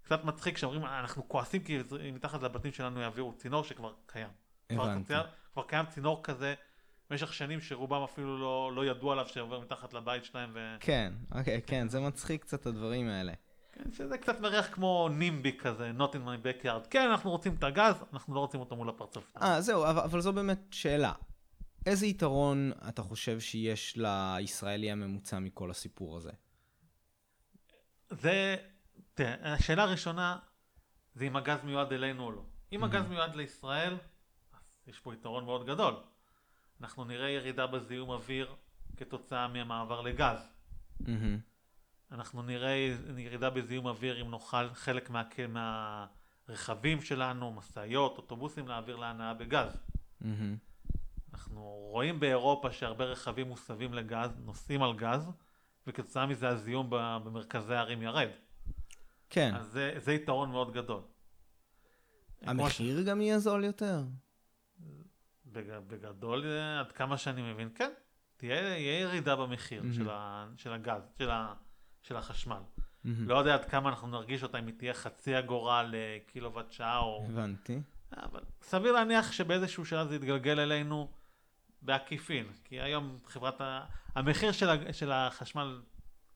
קצת מצחיק שאומרים, אנחנו כועסים כי מתחת לבתים שלנו יעבירו צינור שכבר קיים. הבנתי. כבר קיים צינור כזה במשך שנים שרובם אפילו לא, לא ידעו עליו שעובר מתחת לבית שלהם. ו... כן, אוקיי, כן, זה מצחיק קצת הדברים האלה. כן, שזה קצת מריח כמו נימבי כזה, not in my backyard. כן, אנחנו רוצים את הגז, אנחנו לא רוצים אותו מול הפרצוף. אה, זהו, אבל, אבל זו באמת שאלה. איזה יתרון אתה חושב שיש לישראלי הממוצע מכל הסיפור הזה? זה, תראה, השאלה הראשונה, זה אם הגז מיועד אלינו או לא. אם הגז מיועד לישראל, אז יש פה יתרון מאוד גדול. אנחנו נראה ירידה בזיהום אוויר כתוצאה מהמעבר לגז. מהמם. אנחנו נראה ירידה בזיהום אוויר אם נוכל חלק מה, מהרכבים שלנו, משאיות, אוטובוסים, להעביר להנאה בגז. מהמם. אנחנו רואים באירופה שהרבה רכבים מוסבים לגז, נוסעים על גז, וכתוצאה מזה הזיהום במרכזי הערים ירד. כן. אז זה, זה יתרון מאוד גדול. המחיר גם יהיה זול יותר? בג- בגדול, אה, עד כמה שאני מבין, כן, תהיה, יהיה ירידה במחיר מהמם. של, ה, של הגז, של, ה, של החשמל. מהמם. לא יודע עד כמה אנחנו נרגיש אותה, אם היא תהיה חצי אגורה לקילוואט שעה, או... הבנתי. אבל סביר להניח שבאיזשהו שלב זה יתגלגל אלינו בעקיפין, כי היום חברת ה... המחיר של, ה... של החשמל,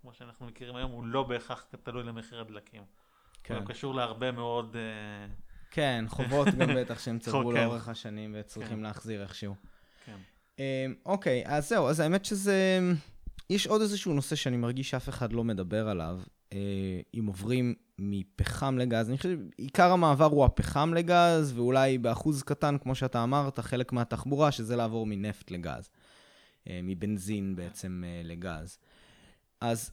כמו שאנחנו מכירים היום, הוא לא בהכרח תלוי למחיר הדלקים. כן. הוא קשור להרבה מאוד... אה, כן, חובות גם בטח שהם צברו כן. לאורך השנים וצריכים כן. להחזיר איכשהו. כן. אמ, אוקיי, אז זהו, אז האמת שזה... יש עוד איזשהו נושא שאני מרגיש שאף אחד לא מדבר עליו. אה, אם עוברים מפחם לגז, אני חושב שעיקר המעבר הוא הפחם לגז, ואולי באחוז קטן, כמו שאתה אמרת, חלק מהתחבורה, שזה לעבור מנפט לגז. אה, מבנזין בעצם אה, לגז. אז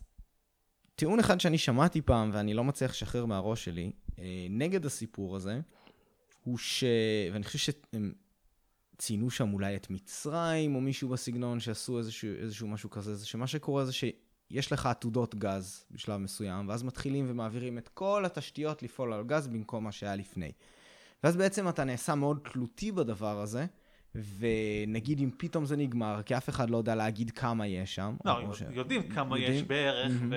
טיעון אחד שאני שמעתי פעם, ואני לא מצליח לשחרר מהראש שלי, נגד הסיפור הזה, הוא ש... ואני חושב שהם ציינו שם אולי את מצרים, או מישהו בסגנון שעשו איזשהו, איזשהו משהו כזה, זה שמה שקורה זה שיש לך עתודות גז בשלב מסוים, ואז מתחילים ומעבירים את כל התשתיות לפעול על גז במקום מה שהיה לפני. ואז בעצם אתה נעשה מאוד תלותי בדבר הזה, ונגיד אם פתאום זה נגמר, כי אף אחד לא יודע להגיד כמה יש שם. לא, ש- יודעים כמה יודעים? יש בערך, מהמם.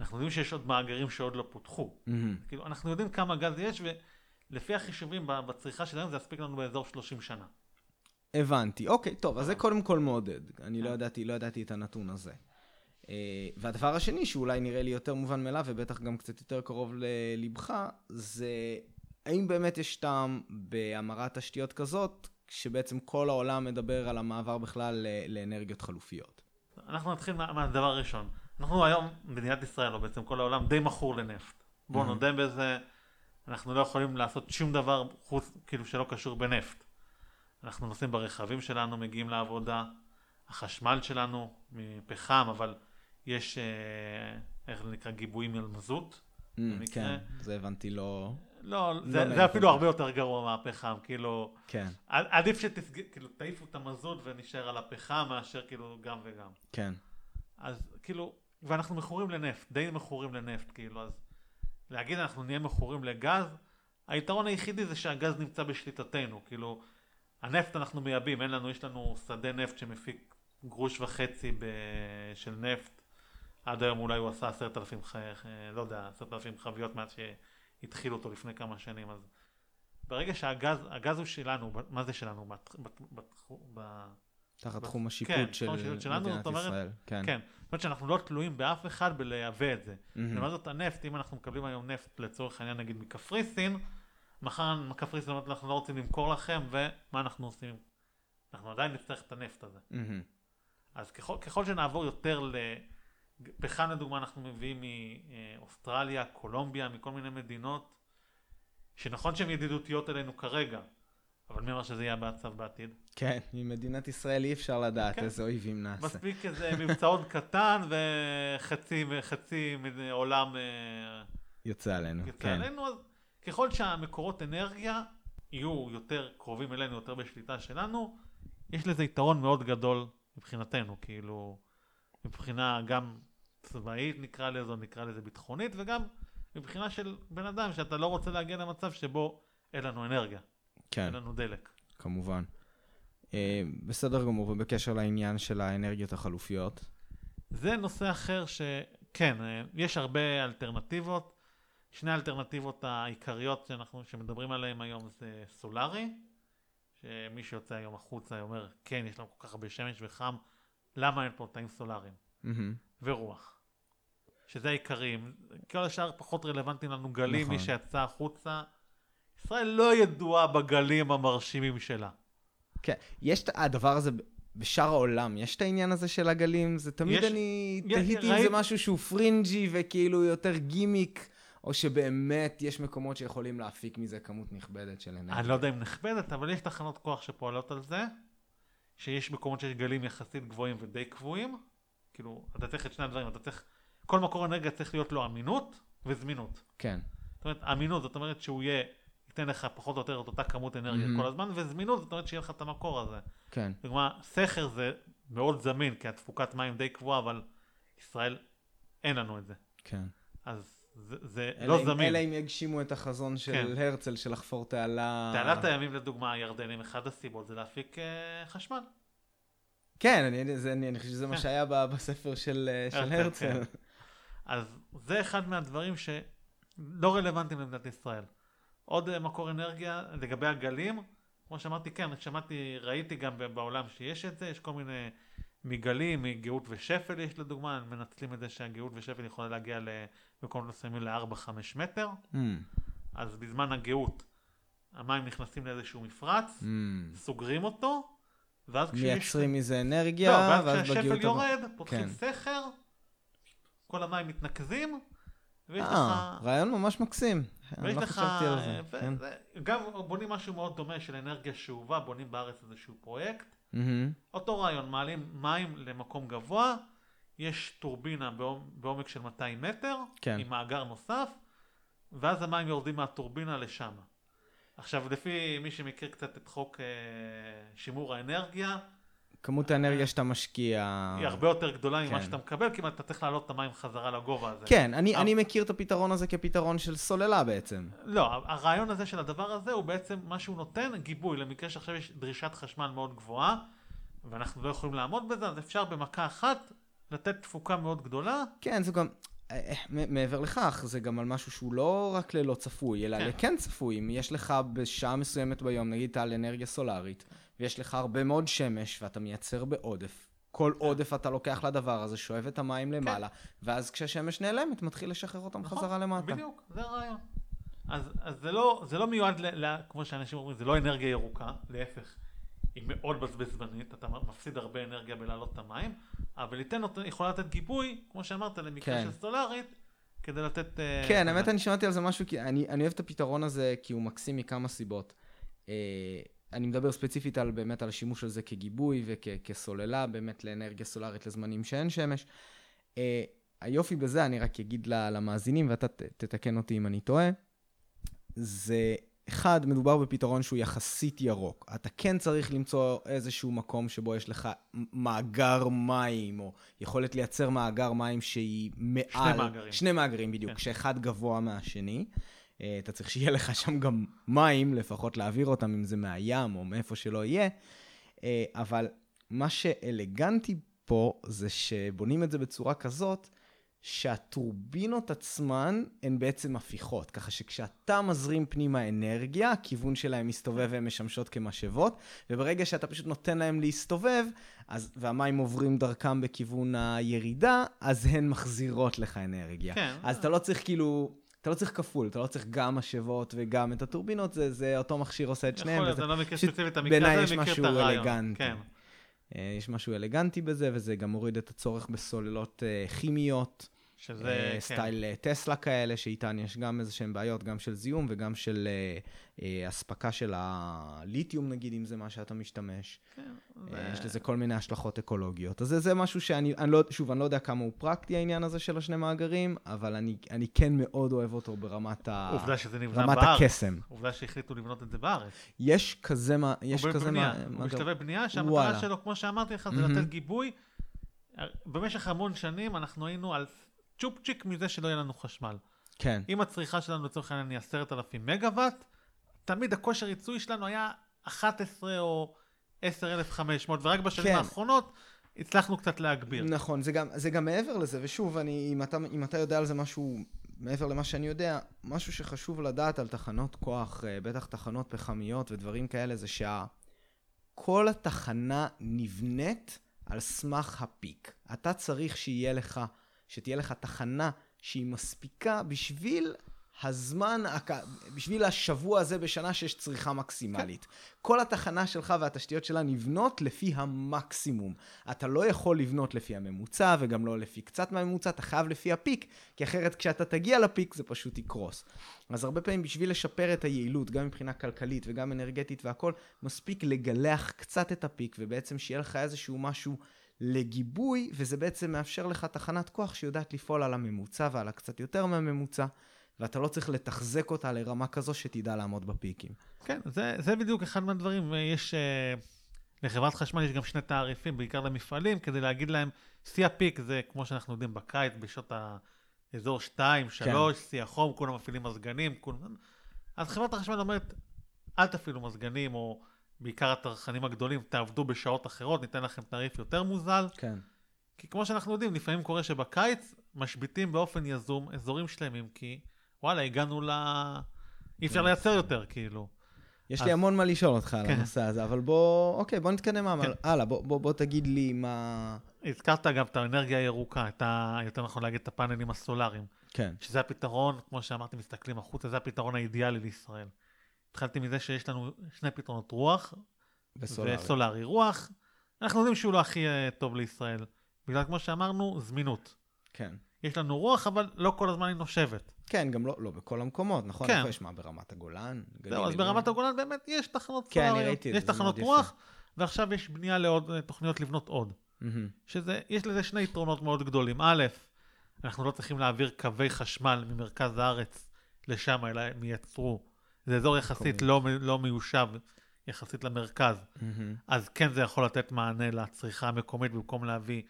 ואנחנו יודעים שיש עוד מאגרים שעוד לא פותחו. מהמם. כאילו, אנחנו יודעים כמה גז יש, ולפי החישובים בצריכה שלנו זה יספיק לנו באזור 30 שנה. הבנתי. אוקיי, טוב, אז זה קודם כל מעודד. אני לא כן. ידעתי, לא ידעתי את הנתון הזה. אה, והדבר השני, שאולי נראה לי יותר מובן מאליו, ובטח גם קצת יותר קרוב ללבך, זה האם באמת יש טעם בהמרת תשתיות כזאת, שבעצם כל העולם מדבר על המעבר בכלל ל- לאנרגיות חלופיות. אנחנו נתחיל מה- מהדבר הראשון. אנחנו היום, מדינת ישראל, או בעצם כל העולם, די מכור לנפט. בואו מהמם. נודה בזה, אנחנו לא יכולים לעשות שום דבר חוץ, כאילו שלא קשור בנפט. אנחנו נוסעים ברכבים שלנו, מגיעים לעבודה, החשמל שלנו מפחם, אבל יש, אה, איך זה נקרא, גיבויים על מזוט. Mm, במקרה- כן, זה הבנתי לא... לא, לא זה, זה אפילו. הרבה יותר גרוע מהפחם, כאילו, כן, עדיף שתעיפו כאילו, את המזוט ונשאר על הפחם מאשר כאילו גם וגם. כן. אז כאילו, ואנחנו מכורים לנפט, די מכורים לנפט, כאילו, אז להגיד אנחנו נהיה מכורים לגז, היתרון היחידי זה שהגז נמצא בשליטתנו, כאילו, הנפט אנחנו מייבאים, אין לנו, יש לנו שדה נפט שמפיק גרוש וחצי ב... של נפט. עד היום אולי הוא עשה עשרת אלפים, לא יודע, עשרת אלפים חביות מאז שהתחילו אותו לפני כמה שנים, אז ברגע שהגז, הגז הוא שלנו, מה זה שלנו? בת, בת, בת, ב... תחת תחום השיפוט כן, של השיפוט שלנו, מדינת אומרת, ישראל. כן. כן, זאת אומרת שאנחנו לא תלויים באף אחד בלייבא את זה. לעומת זאת הנפט, אם אנחנו מקבלים היום נפט לצורך העניין נגיד מקפריסין, מחר קפריסין אומרת אנחנו לא רוצים למכור לכם, ומה אנחנו עושים? אנחנו עדיין נצטרך את הנפט הזה. אז ככל, ככל שנעבור יותר ל... פחם לדוגמה אנחנו מביאים מאוסטרליה, קולומביה, מכל מיני מדינות, שנכון שהן ידידותיות אלינו כרגע, אבל מי אמר שזה יהיה המצב בעתיד? כן, ממדינת ישראל אי אפשר לדעת כן. איזה אויבים נעשה. מספיק איזה מבצעון קטן וחצי חצי עולם אה, יוצא עלינו, יוצא כן. עלינו, אז ככל שהמקורות אנרגיה יהיו יותר קרובים אלינו, יותר בשליטה שלנו, יש לזה יתרון מאוד גדול מבחינתנו, כאילו, מבחינה גם צבאית נקרא לזה, או נקרא לזה ביטחונית, וגם מבחינה של בן אדם, שאתה לא רוצה להגיע למצב שבו אין לנו אנרגיה, כן, אין לנו דלק. כמובן. אה, בסדר גמור, ובקשר לעניין של האנרגיות החלופיות. זה נושא אחר שכן, אה, יש הרבה אלטרנטיבות. שני האלטרנטיבות העיקריות שאנחנו, שמדברים עליהן היום זה סולארי, שמי שיוצא היום החוצה אומר, כן, יש לנו כל כך הרבה שמש וחם, למה אין פה תאים סולאריים? מהמם. ורוח. שזה העיקריים. כל השאר פחות רלוונטיים לנו גלים, נכון. מי שיצא החוצה. ישראל לא ידועה בגלים המרשימים שלה. כן, יש את הדבר הזה בשאר העולם, יש את העניין הזה של הגלים, זה תמיד יש- אני י- תהיתי אם ראית- זה משהו שהוא fringy וכאילו יותר גימיק, או שבאמת יש מקומות שיכולים להפיק מזה כמות נכבדת של אנרגיה. אני לא יודע אם נכבדת, אבל יש תחנות כוח שפועלות על זה, שיש מקומות שיש גלים יחסית גבוהים ודי קבועים. כאילו, אתה צריך את שני הדברים, אתה צריך, כל מקור אנרגיה צריך להיות לו אמינות וזמינות. כן, זאת אומרת, אמינות, זאת אומרת שהוא יהיה, ייתן לך פחות או יותר את אותה כמות אנרגיה מהמם. כל הזמן, וזמינות, זאת אומרת שיהיה לך את המקור הזה. כן, דוגמה, סכר זה מאוד זמין, כי התפוקת מים די קבועה, אבל ישראל, אין לנו את זה. כן. אז זה, זה לא אם- זמין. אלא אם יגשימו את החזון של כן. הרצל של לחפור תעלה... תעלת הימים לדוגמה, הירדנים, אחד הסיבות זה להפיק אה, חשמל. כן, אני, זה, אני, אני חושב שזה מה כן. שהיה ב- בספר של, אה, של הרצל, הרצל. כן. אז זה אחד מהדברים שלא רלוונטיים למדינת ישראל. עוד אה, מקור אנרגיה לגבי הגלים, כמו שאמרתי, כן, שמעתי, ראיתי גם בעולם שיש את זה, יש כל מיני מגלים, מגאות ושפל יש לדוגמה, מנצלים את זה שהגאות ושפל יכולה להגיע למקומות מסוימים ל-4-5 מטר, Mm, אז בזמן הגאות המים נכנסים לאיזשהו מפרץ, mm. סוגרים אותו, ואז כשיש... מייצרים מזה לא, אנרגיה, ואז ואז כשהשפל. יורד, פותחים כן. סכר, כל המים מתנקזים, ויש לך... אה, רעיון ממש מקסים. ויש לא לך... חשבתי על זה. ו- כן. גם בונים משהו מאוד דומה של אנרגיה שאובה, בונים בארץ איזשהו פרויקט. אותו רעיון, מעלים מים למקום גבוה, יש טורבינה בעומ- בעומק של 200 מטר, כן. עם מאגר נוסף, ואז המים יורדים מהטורבינה לשם. עכשיו, לפי מי שמכיר קצת את חוק אה, שימור האנרגיה, כמות האנרגיה שאתה משקיע... היא הרבה יותר גדולה ממה כן. שאתה מקבל, כי אתה צריך להעלות את המים חזרה לגובה הזה. כן, אני, אבל- אני מכיר את הפתרון הזה כפתרון של סוללה בעצם. לא, הרעיון הזה של הדבר הזה הוא בעצם מה שהוא נותן גיבוי למקרה שעכשיו יש דרישת חשמל מאוד גבוהה ואנחנו לא יכולים לעמוד בזה, אז אפשר במכה אחת לתת תפוקה מאוד גדולה. כן, זה גם... אה, אה, מעבר לכך, זה גם על משהו שהוא לא רק ללא צפוי, אלא כן. לכן צפוי. אם יש לך בשעה מסוימת ביום, נגיד על אנרגיה סולארית, ויש לך הרבה מאוד שמש, ואתה מייצר בעודף, כל כן. עודף אתה לוקח לדבר הזה, שואב את המים למעלה, ואז כשהשמש נעלמת, מתחיל לשחרר אותם נכון, חזרה למטה. בדיוק, זה הרעיון. אז, אז זה, לא, זה לא מיועד, ל, ל, כמו שאנשים אומרים, זה לא אנרגיה ירוקה, להפך, היא מאוד בזבזבנית, אתה מפסיד הרבה אנרגיה בלהעלות את המים, אבל ייתן, אות- יכולה לתת גיבוי, כמו שאמרת, למקרה כן. של סולארית, כדי לתת... אה, כן. האמת אני שמעתי על זה משהו, כי אני, אני אוהב את הפתרון הזה כי הוא מקסים מכמה סיבות. אה, אני מדבר ספציפית על באמת על השימוש של זה כגיבוי וכסוללה, באמת לאנרגיה סולארית לזמנים שאין שמש. אה, היופי בזה, אני רק אגיד למאזינים, ואתה תתקן אותי אם אני טועה, זה, אחד, מדובר בפתרון שהוא יחסית ירוק. אתה כן צריך למצוא איזשהו מקום שבו יש לך מאגר מים, או יכולת לייצר מאגר מים שהיא מעל... מאגרים. שני מאגרים בדיוק, כן. שאחד גבוה מהשני. אה, אתה צריך שיהיה לך שם גם מים, לפחות להעביר אותם, אם זה מהים או מאיפה שלא יהיה. אה, אבל מה שאלגנטי פה זה שבונים את זה בצורה כזאת, שהטורבינות עצמן הן בעצם הפיכות, ככה שכשאתה מזרים פנימה אנרגיה, הכיוון שלהם מסתובב והן משמשות כמשאבות, וברגע שאתה פשוט נותן להם להסתובב, אז, והמים עוברים דרכם בכיוון הירידה, אז הן מחזירות לך אנרגיה. כן. אז אתה לא צריך כאילו... אתה לא צריך כפול, אתה לא צריך גם משאבות וגם את הטורבינות, זה, זה אותו מכשיר עושה את שניהם. יכול להיות, וזה- אני לא מכיר ספציפית את המקרה הזה, אני מכיר את משהו הרעיון. אלגנטי. כן. אה, יש משהו אלגנטי בזה, וזה גם מוריד את הצורך בסוללות אה, כימיות, שזה, אה, כן. סטייל אה, טסלה כאלה, שאיתן יש גם איזה שהן בעיות, גם של זיהום וגם של אה, אה, אספקה של הליתיום, נגיד, אם זה מה שאתה משתמש. כן, אה, זה- יש לזה כל מיני השלכות אקולוגיות. אז זה, זה משהו שאני, אני לא, שוב, אני לא יודע כמה הוא פרקטי העניין הזה של השני מאגרים, אבל אני, אני כן מאוד אוהב אותו ברמת, ה... עובדה שזה נבנה רמת בארץ. הקסם. עובדה שהחליטו לבנות את זה בארץ. יש כזה, מה- יש הוא כזה... בבנייה, מה- הוא בשלבי בנייה, שהמטרה. שלו, כמו שאמרתי לך, זה מהמם. לתת גיבוי. במשך המון שנים אנחנו היינו על צ'ופצ'יק מזה שלא יהיה לנו חשמל. כן. אם הצריכה שלנו לצורך העניין היא 10,000 מגוואט, תמיד הכושר ייצוי שלנו היה 11 או 10,500, ורק בשנים כן. האחרונות הצלחנו קצת להגביר. נכון, זה גם, זה גם מעבר לזה, ושוב, אני, אם, אתה, אם אתה יודע על זה משהו מעבר למה שאני יודע, משהו שחשוב לדעת על תחנות כוח, אה, בטח תחנות פחמיות ודברים כאלה, זה שכל התחנה נבנית על סמך הפיק. אתה צריך שיהיה לך, שתהיה לך תחנה שהיא מספיקה בשביל הזמן, בשביל השבוע הזה בשנה שיש צריכה מקסימלית. כל התחנה שלך והתשתיות שלה נבנות לפי המקסימום. אתה לא יכול לבנות לפי הממוצע וגם לא לפי קצת מהממוצע, אתה חייב לפי הפיק, כי אחרת כשאתה תגיע לפיק זה פשוט יקרוס. אז הרבה פעמים בשביל לשפר את היעילות, גם מבחינה כלכלית וגם אנרגטית והכל, מספיק לגלח קצת את הפיק ובעצם שיהיה לך איזשהו משהו לגיבוי, וזה בעצם מאפשר לך תחנת כוח שיודעת לפעול על הממוצע ועל הקצת יותר מהממוצע. ואתה לא צריך לתחזק אותה לרמה כזו שתדע לעמוד בפיקים. כן, זה, זה בדיוק אחד מהדברים. יש, אה, לחברת חשמל יש גם שני תעריפים, בעיקר למפעלים, כדי להגיד להם, שיא הפיק זה כמו שאנחנו יודעים בקיץ, בשעות האזור 2, 3, שיא החום, כולם מפעילים מזגנים, כולם... אז חברת החשמל אומרת, אל תפעילו מזגנים, או בעיקר הצרכנים הגדולים, תעבדו בשעות אחרות, ניתן לכם תעריף יותר מוזל. כן. כי כמו שאנחנו יודעים, לפעמים קורה שבקיץ משביתים באופן יזום אזורים שלמים, כי וואלה, הגענו ל... אי אפשר לייצר יותר, כאילו. יש אז- לי המון מה לשאול אותך על כן. הנושא הזה, אבל בוא, אוקיי, בוא נתקדם. כן. הלאה, בוא, בוא, בוא תגיד לי מה... הזכרת גם את האנרגיה הירוקה, את ה... יותר נכון להגיד את הפאנלים הסולאריים, כן, שזה הפתרון, כמו שאמרתי, מסתכלים החוצה, זה הפתרון האידיאלי לישראל. התחלתי מזה שיש לנו שני פתרונות רוח בסולארי. וסולארי. רוח, אנחנו יודעים שהוא לא הכי אה, טוב לישראל, בגלל כמו שאמרנו, זמינות. כן. יש לנו רוח, אבל לא כל הזמן היא נושבת. כן, גם לא, לא בכל המקומות, נכון? כן. איפה יש מה, ברמת הגולן? זהו, אז? ברמת הגולן באמת יש תחנות כן, אני סולאריות, ראיתי את יש זה, זה תחנות מאוד רוח, ועכשיו יש בנייה לעוד אה, תוכניות לבנות עוד. מהמם. שזה, יש לזה שני יתרונות מאוד גדולים. א', אנחנו לא צריכים להעביר קווי חשמל ממרכז הארץ לשם, אלא הם ייצרו. זה אזור יחסית לא, לא מיושב יחסית למרכז. מהמם. אז כן זה יכול לתת מענה לצריכה המקומית במקום להביא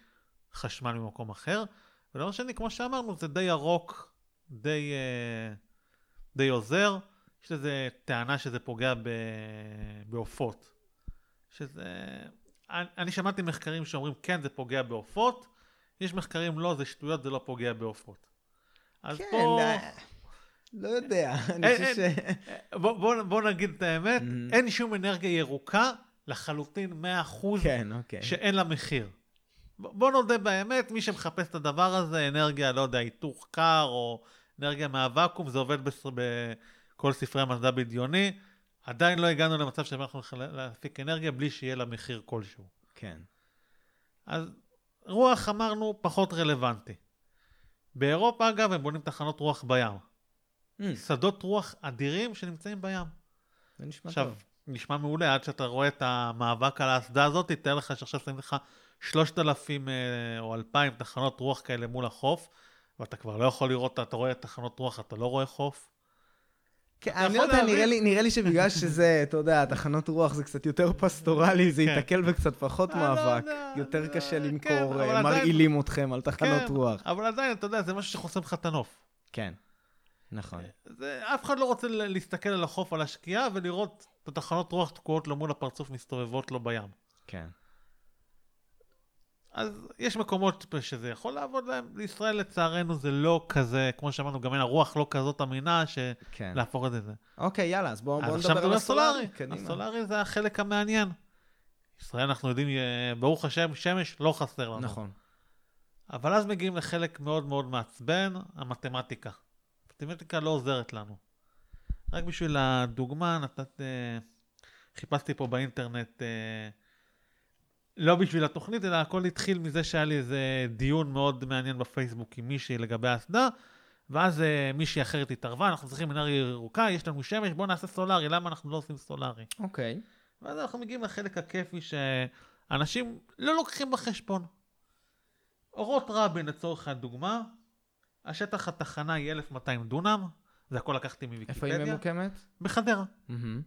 חשמל ממקום אחר. ודבר שני, כמו שאמרנו, זה די ירוק, די, אה, די עוזר. יש לזה טענה שזה פוגע בעופות. שזה... אני, אני שמעתי מחקרים שאומרים כן זה פוגע בעופות, יש מחקרים לא, זה שטויות, זה לא פוגע בעופות. אז כן, פה... לא יודע, אני חושב ש... בוא, בוא, בוא נגיד את האמת, Mhm. אין שום אנרגיה ירוקה לחלוטין 100% כן, אוקיי. שאין לה מחיר. בוא נודה באמת, מי שמחפש את הדבר הזה, אנרגיה, לא יודע, היתוך קר או אנרגיה מהוואקום, זה עובד בס- בכל ספרי המדע בדיוני. עדיין לא הגענו למצב שאנחנו יכולים להפיק אנרגיה בלי שיהיה לה מחיר כלשהו. כן. אז רוח אמרנו פחות רלוונטי. באירופה אגב הם בונים תחנות רוח בים. אמ, שדות רוח אדירים שנמצאים בים. זה נשמע עכשיו, טוב. נשמע מעולה עד שאתה רואה את המאבק על האסדה הזאת, תאר לך שעכשיו שמים לך 3,000 אה, או 2,000 תחנות רוח כאלה מול החוף, ואתה כבר לא יכול לראות, אתה רואה תחנות רוח, אתה לא רואה חוף. כן, אני לא יודע. נראה לי- נראה לי שבגלל שזה, אתה יודע, תחנות רוח זה קצת יותר פסטורלי, זה כן. ייתקל בקצת פחות אני לא מאבק. יותר זה- קשה כן, למכור, אה, מרעילים אתכם על תחנות רוח. אבל עדיין, אתה יודע, זה משהו שחוסם לך את הנוף. כן. נכון. זה, אף אחד לא רוצה להסתכל על החוף, על השקיעה, ולראות את התחנות רוח תקועות לו מול הפרצוף מסתובבות לו בים. כן. אז יש מקומות שזה יכול לעבוד להם, לישראל לצערנו זה לא כזה, כמו שאמרנו, גם אין הרוח לא כזאת אמינה, כן. שלהפוך את זה. אוקיי, יאללה, אז בואו בוא נדבר על הסולארי. סולארי. קדימה. הסולארי זה החלק המעניין. ישראל, אנחנו יודעים, אה, ברוך השם, שמש לא חסר לנו. נכון. אבל אז מגיעים לחלק מאוד מאוד מעצבן, המתמטיקה. המתמטיקה לא עוזרת לנו. רק בשביל הדוגמה, נתת... אה, חיפשתי פה באינטרנט, אה, לא בשביל התוכנית, אלא הכל התחיל מזה שהיה לי איזה דיון מאוד מעניין בפייסבוק עם מישהי לגבי האסדה, ואז אה, מישהי אחרת התערבה, אנחנו צריכים אנרגיה ירוקה, יש לנו שמש, בואו נעשה סולארי, למה אנחנו לא עושים סולארי? אוקיי. ואז אנחנו מגיעים לחלק הכיפי שאנשים לא לוקחים בחשבון. אורות רבין לצורך הדוגמה, השטח התחנה היא 1200 דונם, זה הכל לקחתי איפה מוויקיפדיה. היא ממוקמת? בחדרה. מהמם.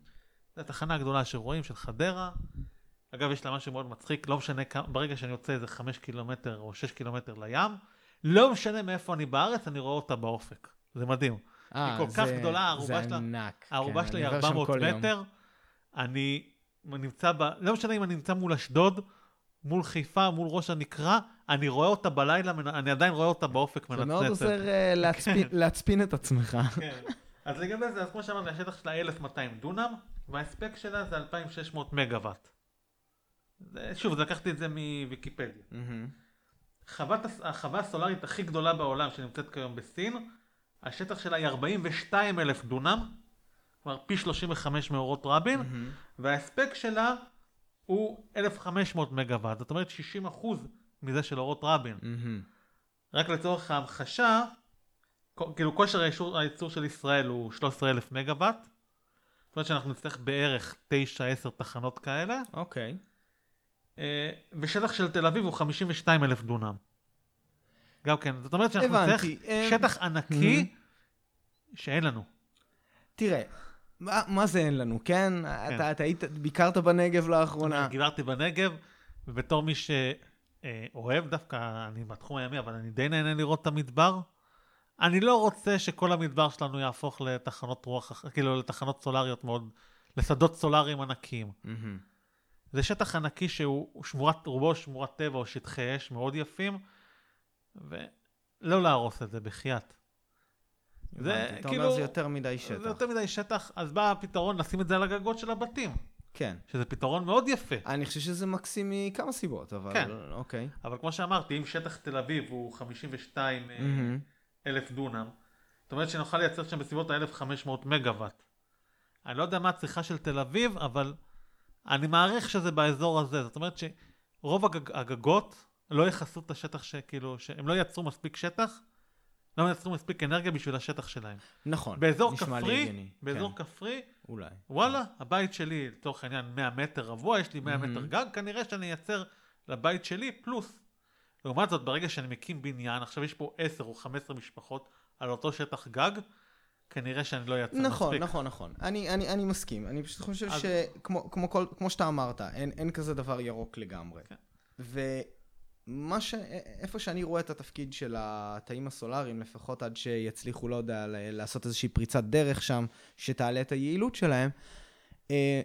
זו התחנה הגדולה שרואים של חדרה. אגב, יש לה משהו מאוד מצחיק, לא משנה כמה, ברגע שאני יוצא איזה 5 קילומטר או 6 קילומטר לים, לא משנה מאיפה אני בארץ, אני רואה אותה באופק. זה מדהים. אה, כל כך זה- גדולה, הערובה שלה- ענק. הערובה כן, אני היא עובר שם 400 כל יום. מטר, אני נמצא ב... לא משנה אם אני נמצא מול אשדוד, מול חיפה, מול ראש הנקרה, אני רואה אותה בלילה, אני עדיין רואה אותה באופק זה מנצנצת. מאוד עוזר אה, להצפין- את עצמך. כן. אז לגבי זה, אז כמו שאמרתי, השטח שלה 1200 דונם, וההספק שלה זה 2600 מגוואט. זה- שוב, לקחתי את זה מוויקיפדיה. חוות, החווה הסולארית הכי גדולה בעולם שנמצאת כיום בסין, השטח שלה היא 42 אלף דונם, כלומר פי 35 מאורות רבין. וההספק שלה הוא 1,500 מגוואט, זאת אומרת 60 אחוז מזה של אורות רבין. מהמם. רק לצורך ההמחשה, כאילו כושר הייצור, של ישראל הוא 13,000 מגוואט, זאת אומרת שאנחנו נצטרך בערך 9-10 תחנות כאלה, אוקיי. אה, ושטח של תל אביב הוא 52,000 דונם. גם כן, זאת אומרת שאנחנו נצטרך הבנתי. אה, שטח ענקי שאין לנו. תראה, מה מה זה אין לנו, כן? אתה אתה היית, ביקרת בנגב לאחרונה. גיברתי בנגב, ובתור מי שאוהב דווקא, אני בתחום הימי, אבל אני די נהנה לראות את המדבר. אני לא רוצה שכל המדבר שלנו יהפוך לתחנות רוח, כאילו לתחנות סולריות מאוד, לשדות סולריים ענקיים. מהמם. זה שטח ענקי שהוא הוא שמורת, רובו שמורת טבע או שטחי אש מאוד יפים, ולא להרוס את זה בחייאת. זה. אתה כאילו, אומר זה יותר מדי זה שטח. יותר מדי שטח, אז בא הפתרון לשים את זה על הגגות של הבתים, כן. שזה פתרון מאוד יפה. אני חושב שזה מקסים מכמה סיבות, אבל כן. אוקיי. אבל כמו שאמרתי, אם שטח תל אביב הוא 52 אה, מהמם. אלף דונם, זאת אומרת שנוכל לייצר שם בסביבות ה-1500 מגוואט. אני לא יודע מה הצריכה של תל אביב, אבל אני מעריך שזה באזור הזה. זאת אומרת שרוב הגג, הגגות לא יכסו את השטח שכאילו, שהם לא יצרו מספיק שטח, לא יצרו מספיק אנרגיה בשביל השטח שלהם. נכון. באזור נשמע לי כפרי, הגיוני. באזור כן, כפרי, אולי. וואלה, הבית שלי, לצורך העניין 100 מטר רבוע, יש לי 100 מהמם. מטר גג, כנראה שאני אייצר לבית שלי פלוס. לעומת זאת, ברגע שאני מקים בניין, עכשיו יש פה 10 או 15 משפחות על אותו שטח גג, כנראה שאני לא אייצר נכון, מספיק. נכון, נכון. אני, אני, אני מסכים. אני פשוט חושב אז- שכמו כמו, כל- כמו שאתה אמרת, אין, אין כזה דבר ירוק לגמרי. כן. ומה ש... איפה שאני רואה את התפקיד של התאים הסולאריים, לפחות עד שיצליחו, לא יודע, לעשות איזושהי פריצת דרך שם, שתעלה את היעילות שלהם, אה,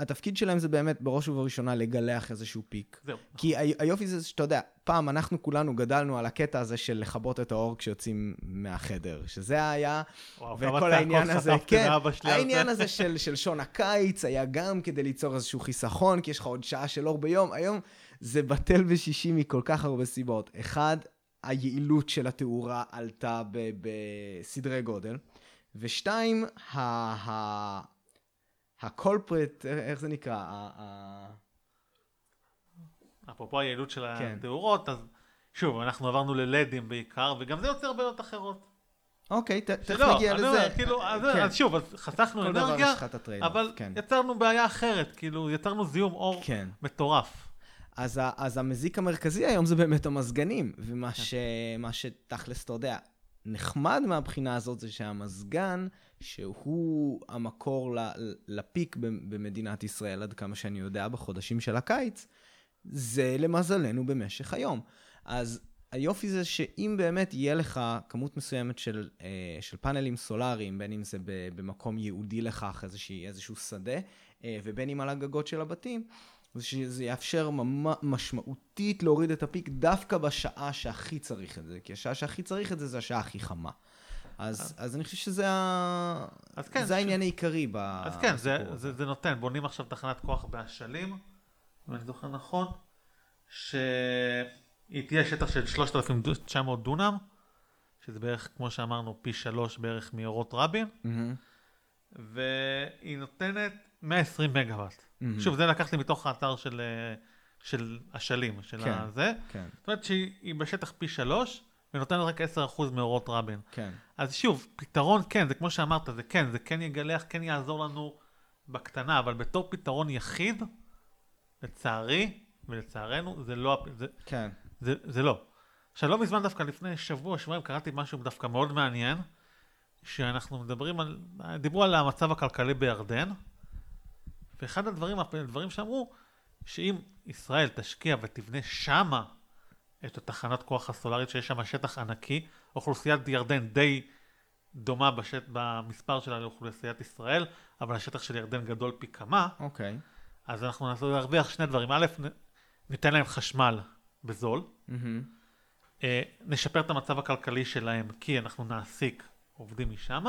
התפקיד שלהם זה באמת בראש ובראשונה לגלח איזשהו פיק. זהו. כי היופי זה שאתה יודע, פעם אנחנו כולנו גדלנו על הקטע הזה של לכבות את האור כשיוצאים מהחדר, שזה היה וואו, וכל העניין הזה, כן, העניין זה. הזה של, של שעון הקיץ היה גם כדי ליצור איזשהו חיסכון, כי יש לך עוד שעה של אור ביום. היום זה בטל בשישי מכל כך הרבה סיבות. אחד, היעילות של התאורה עלתה בסדרי גודל. ושתיים. הקולפרט, איך זה נקרא? אפרופו היעילות של כן. התאורות, אז שוב, אנחנו עברנו ללדים בעיקר, וגם זה יוצר בעיות אחרות. אוקיי, תכף נגיע לזה. אומר, כאילו, אז כן. אז שוב, אז חסכנו אנרגיה, אבל כן. יצרנו בעיה אחרת, כאילו, יצרנו זיהום אור כן. מטורף. אז, ה- אז המזיק המרכזי היום זה באמת המזגנים, ומה. ש, שתכלס, אתה יודע, נחמד מהבחינה הזאת זה שהמזגן, שהוא המקור ל, לפיק במדינת ישראל, עד כמה שאני יודע, בחודשים של הקיץ, זה למזלנו במשך היום. אז היופי זה שאם באמת יהיה לך כמות מסוימת של, אה, של פאנלים סולאריים, בין אם זה במקום ייעודי לכך, איזושהי, איזשהו שדה, אה, ובין אם על הגגות של הבתים, זה שזה יאפשר משמעותית להוריד את הפיק דווקא בשעה שהכי צריך את זה, כי השעה שהכי צריך את זה זה השעה הכי חמה. אז, אז אני חושב שזה ה... כן, זה העניין העיקרי ב... אז כן, זה. זה, זה נותן. בונים עכשיו תחנת כוח באשלים, אם אני זוכר נכון, שהיא תהיה שטח של 3,900 דונם, שזה בערך, כמו שאמרנו, פי שלוש בערך מאורות רבין, מהמם. והיא נותנת 120 מגוואט. מהמם. שוב, זה לקחתי מתוך האתר של, אה, של אשלים, של כן. הזה. כן, זאת אומרת שהיא היא בשטח פי שלוש, ונותנת רק 10% מאורות רבין. כן. אז שוב, פתרון כן, זה כמו שאמרת, זה כן, זה כן יגלח, כן יעזור לנו בקטנה, אבל בתור פתרון יחיד, לצערי ולצערנו, זה לא, זה, כן. זה, זה לא. עכשיו, לא מזמן דווקא לפני שבוע, שבועיים, קראתי משהו דווקא מאוד מעניין, שאנחנו מדברים על, דיברו על המצב הכלכלי בירדן, ואחד הדברים, הדברים שאמרו, שאם ישראל תשקיע ותבנה שמה את התחנת כוח הסולארית, שיש שם שטח ענקי, אוכלוסיית ירדן די דומה בשט, במספר שלה לאוכלוסיית ישראל, אבל השטח של ירדן גדול פי כמה, אוקיי. אז אנחנו נעשה להרוויח שני דברים. א', ניתן להם חשמל בזול, מהמם. אה, נשפר את המצב הכלכלי שלהם כי אנחנו נעסיק עובדים משם,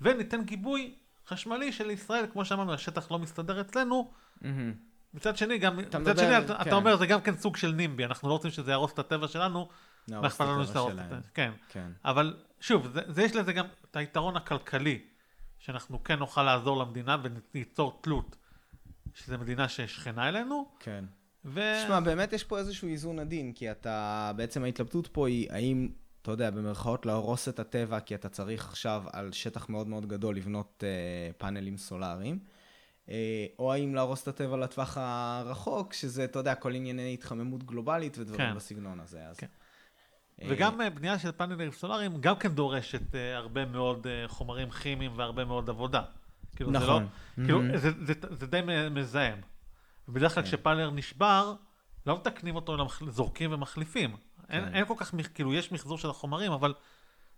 וניתן גיבוי חשמלי של ישראל, כמו שאמרנו, השטח לא מסתדר אצלנו. מהמם. מצד שני, גם, אתה מצד שני, אתה, כן. אתה אומר, זה גם כן סוג של נימבי, אנחנו לא רוצים שזה יהרוס את הטבע שלנו, מה אכפת לנו שזה יהרוס את שלהם. הטבע, כן. כן. אבל שוב, זה, זה יש לזה גם את היתרון הכלכלי, שאנחנו כן נוכל לעזור למדינה וניצור תלות, שזו מדינה ששכנה אלינו, כן. ו... תשמע, באמת יש פה איזשהו איזון עדין, כי אתה, בעצם ההתלבטות פה היא האם, אתה יודע, במרכאות להרוס את הטבע, כי אתה צריך עכשיו על שטח מאוד מאוד גדול לבנות אה, פאנלים סולאריים, אה, או האם להרוס את הטבע לטווח הרחוק, שזה, אתה יודע, כל ענייני התחממות גלובלית ודברים כן. בסגנון הזה. אז, כן. אה, וגם בנייה של פאנלים סולאריים גם כן דורשת אה, הרבה מאוד אה, חומרים כימיים והרבה מאוד עבודה. כאילו זה נכון. לא, כאילו Mhm. זה, זה, זה די מזהם. ובדרך כלל כן. כשפאנל נשבר, לא מתקנים אותו, אלא זורקים ומחליפים. אין, כן. אין כל כך, כאילו יש מחזור של החומרים, אבל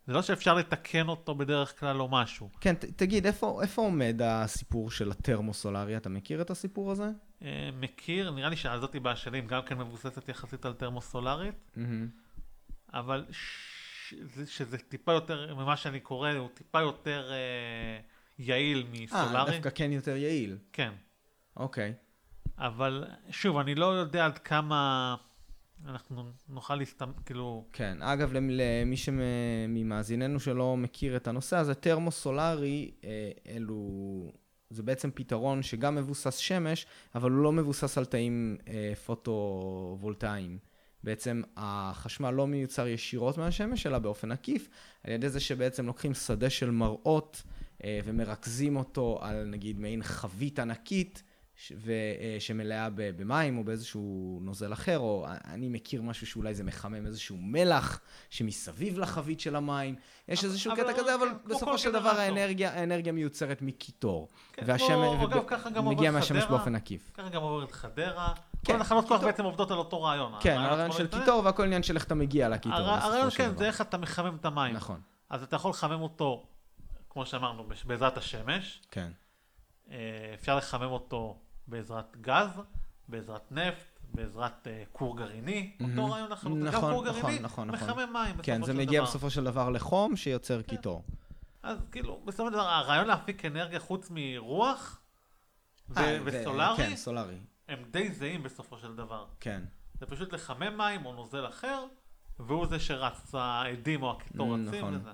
זה לא שאפשר לתקן אותו בדרך כלל או משהו. כן, ת, תגיד, איפה, איפה עומד הסיפור של הטרמוסולרי? אתה מכיר את הסיפור הזה? אה, מכיר, נראה לי שהזאתי באשלים גם כן מבוססת יחסית על תרמוסולרית, מהמם. אבל ש... זה, שזה טיפה יותר, ממה שאני קורא, הוא טיפה יותר אה, יעיל אה, מסולארי. דווקא כן יותר יעיל. כן, אוקיי. אבל שוב, אני לא יודע עד כמה אנחנו נוכל להסתמ... כאילו... כן, אגב, למ- למי שממאזיננו שלא מכיר את הנושא הזה, טרמוסולרי, אה, אלו... זה בעצם פתרון שגם מבוסס שמש, אבל הוא לא מבוסס על תאים אה, פוטו-וולטאיים. בעצם החשמל לא מיוצר ישירות מהשמש, אלא באופן עקיף, על ידי זה שבעצם לוקחים שדה של מראות אה, ומרכזים אותו על נגיד מעין חבית ענקית, ש- ו- אה, שמלאה במים או באיזשהו נוזל אחר, או אני מכיר משהו שאולי זה מחמם איזשהו מלח שמסביב לחבית של המים. יש אבל- איזשהו אבל קטע כן, כזה, אבל כמו בסופו של דבר. האנרגיה, האנרגיה מיוצרת מקיטור. כן, והשמש, וב- מגיע מהשמש. באופן עקיף. ככה גם עוברת חדרה. כן, כל התחנות כוח. בעצם עובדות על אותו רעיון. כן, הרעיון של לא. קיטור והכל עניין של איך אתה מגיע לקיטור הרעיון כן. זה איך אתה מחמם את המים. נכון, אז אתה יכול לחמם אותו, כמו שאמרנו, בעזרת השמש. כן. אה, אפשר לחמם אותו בעזרת גז, בעזרת נפט, בעזרת אה, כור גרעיני. אותו מהמם. רעיון לחלוטין. גם נכון, כור נכון, גרעיני נכון, נכון. מחמם מים בסופו כן, של זה דבר. מגיע בסופו של דבר לחום שיוצר קיטור. אז כאילו, בסופו של דבר, הרעיון להפיק אנרגיה חוץ מרוח אה, וסולארי, כן, סולארי. הם די זהים בסופו של דבר. כן. זה פשוט לחמם מים או נוזל אחר, והוא זה שרץ, העדים או הקיטור Mm, רצים נכון. וזה.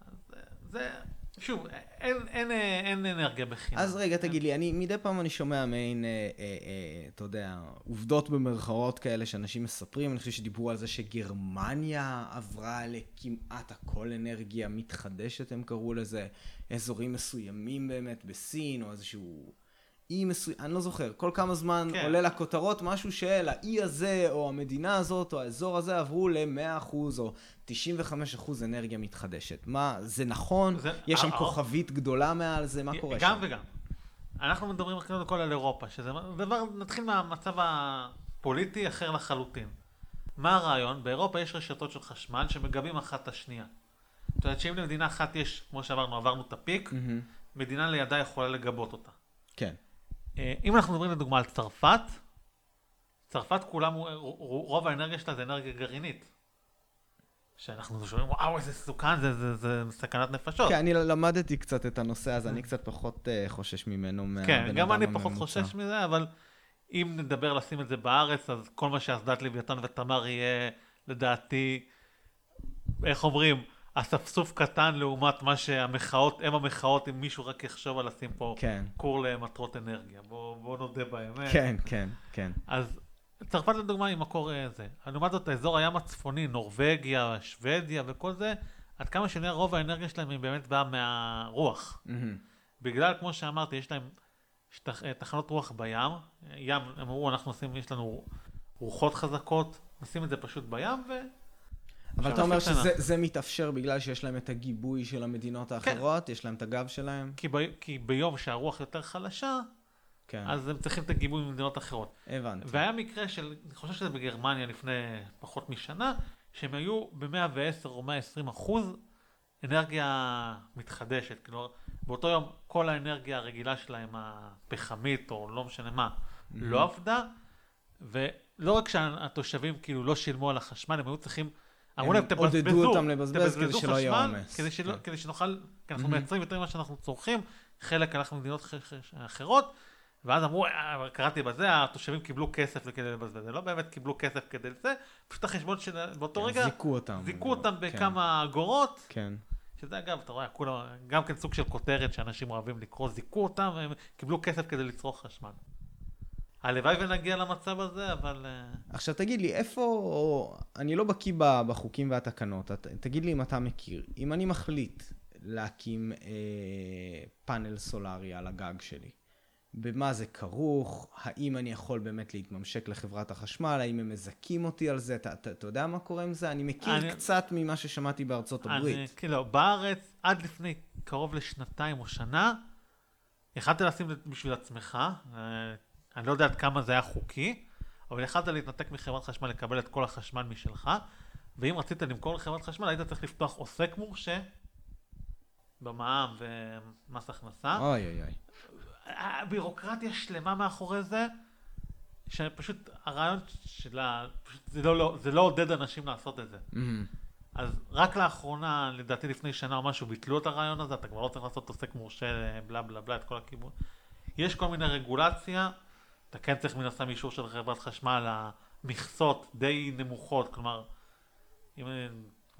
אז אה, זה, שוב, אין, אין, אה, אין אנרגיה בחינם. אז רגע, כן. תגיד לי, אני מדי פעם אני שומע מעין, אה, אה, אה, אתה יודע, עובדות במרכאות כאלה שאנשים מספרים, אני חושב שדיברו על זה שגרמניה עברה לכמעט הכל אנרגיה מתחדשת, הם קראו לזה, אזורים מסוימים באמת בסין, או איזשהו אי מסוים, אני לא זוכר, כל כמה זמן כן. עולה לכותרות משהו של האי הזה, או המדינה הזאת, או האזור הזה, עברו ל-100% או 95% אנרגיה מתחדשת. מה, זה נכון? זה- יש שם אה, כוכבית גדולה מעל זה, מה קורה גם שם? וגם. אנחנו מדברים קודם כל על אירופה, שזה דבר, נתחיל מהמצב הפוליטי אחר לחלוטין. מה הרעיון? באירופה יש רשתות של חשמל שמגבים אחת את השנייה. זאת אומרת שאם למדינה אחת יש, כמו שאמרנו, עברנו את הפיק, מהמם. מדינה לידה יכולה לגבות אותה. כן. אה, אם אנחנו מדברים לדוגמה על צרפת, צרפת כולם, רוב האנרגיה שלה זה אנרגיה גרעינית. שאנחנו שומעים, וואו, איזה מסוכן, זה, זה, זה סכנת נפשות. כן, אני למדתי קצת את הנושא הזה, אני קצת פחות אה, חושש ממנו כן, גם אני פחות הממוצע. חושש מזה, אבל אם נדבר לשים את זה בארץ, אז כל מה שאסדת לוויתן ותמר יהיה, לדעתי, איך אומרים, אספסוף קטן לעומת מה שהמחאות, הם המחאות, אם מישהו רק יחשוב על לשים פה כן, כור למטרות אנרגיה. בואו בוא נודה באמת. כן, כן, כן. אז צרפת לדוגמה היא מקור אה, זה. לעומת זאת, האזור הים הצפוני, נורבגיה, שוודיה וכל זה, עד כמה שנראה רוב האנרגיה שלהם היא באמת באה מהרוח. מהמם. בגלל, כמו שאמרתי, יש להם שטח, אה, תחנות רוח בים. ים, אמרו, אנחנו עושים, יש לנו רוחות חזקות, נשים את זה פשוט בים, ו... אבל אתה אומר. שזה זה מתאפשר בגלל שיש להם את הגיבוי של המדינות האחרות, יש להם את הגב שלהם? כי ביום שהרוח יותר חלשה, כן, אז הם צריכים את הגיבוי ממדינות אחרות. הבנתי. והיה מקרה של, אני חושב שזה בגרמניה לפני פחות משנה, שהם היו ב-110 או 120 אחוז אנרגיה מתחדשת. כלומר, באותו יום כל האנרגיה הרגילה שלהם, הפחמית או לא משנה מה, לא עבדה, ולא רק שהתושבים כאילו לא שילמו על החשמל, הם היו צריכים, אמרו להם, עודדו תבזבזו, אותם לבזבז כדי תבזבזו שלא יהיה חשמל, עומס." כדי, שלא, כן. כדי שנוכל, כי אנחנו Mhm. מייצרים יותר ממה שאנחנו צורכים, חלק הלך למדינות אחרות, ואז אמרו, "אה, קראתי בזה, התושבים קיבלו כסף כדי לבזבז, הם לא באמת קיבלו כסף כדי זה, פשוט החשבון של באותו רגע, זיכו אותם. זיכו אותם כן, בכמה אגורות, כן. שזה אגב, אתה רואה, כולם, גם כן סוג של כותרת שאנשים אוהבים לקרוא, זיכו אותם, הם קיבלו כסף כדי לצרוך חשמל. הלוואי ונגיע למצב הזה, אבל... אה, עכשיו תגיד לי, איפה... אני לא בקיא בחוקים והתקנות, תגיד לי אם אתה מכיר. אם אני מחליט להקים אה, פאנל סולארי על הגג שלי, במה זה כרוך? האם אני יכול באמת להתממשק לחברת החשמל? האם הם מזכים אותי על זה? אתה, אתה, אתה יודע מה קורה עם זה? אני מכיר אני- קצת ממה ששמעתי בארצות אני, הברית. כאילו, בארץ, עד לפני קרוב לשנתיים או שנה, יכלת לשים בשביל עצמך, אה, אני לא יודע עד כמה זה היה חוקי, אבל יכלת להתנתק מחברת חשמל, לקבל את כל החשמל משלך, ואם רצית למכור לחברת חשמל, היית צריך לפתוח עוסק מורשה במע"מ ומס הכנסה. אוי אוי אוי. הבירוקרטיה שלמה מאחורי זה, שפשוט הרעיון שלה, פשוט זה לא, לא, זה לא עודד אנשים לעשות את זה. מהמם. אז רק לאחרונה, לדעתי לפני שנה או משהו, ביטלו את הרעיון הזה, אתה כבר לא צריך לעשות עוסק מורשה, בלה בלה בלה, את כל הכיוון. יש כל מיני רגולציה, אתה כן צריך מן הסתם אישור של חברת חשמל, המכסות די נמוכות, כלומר, אם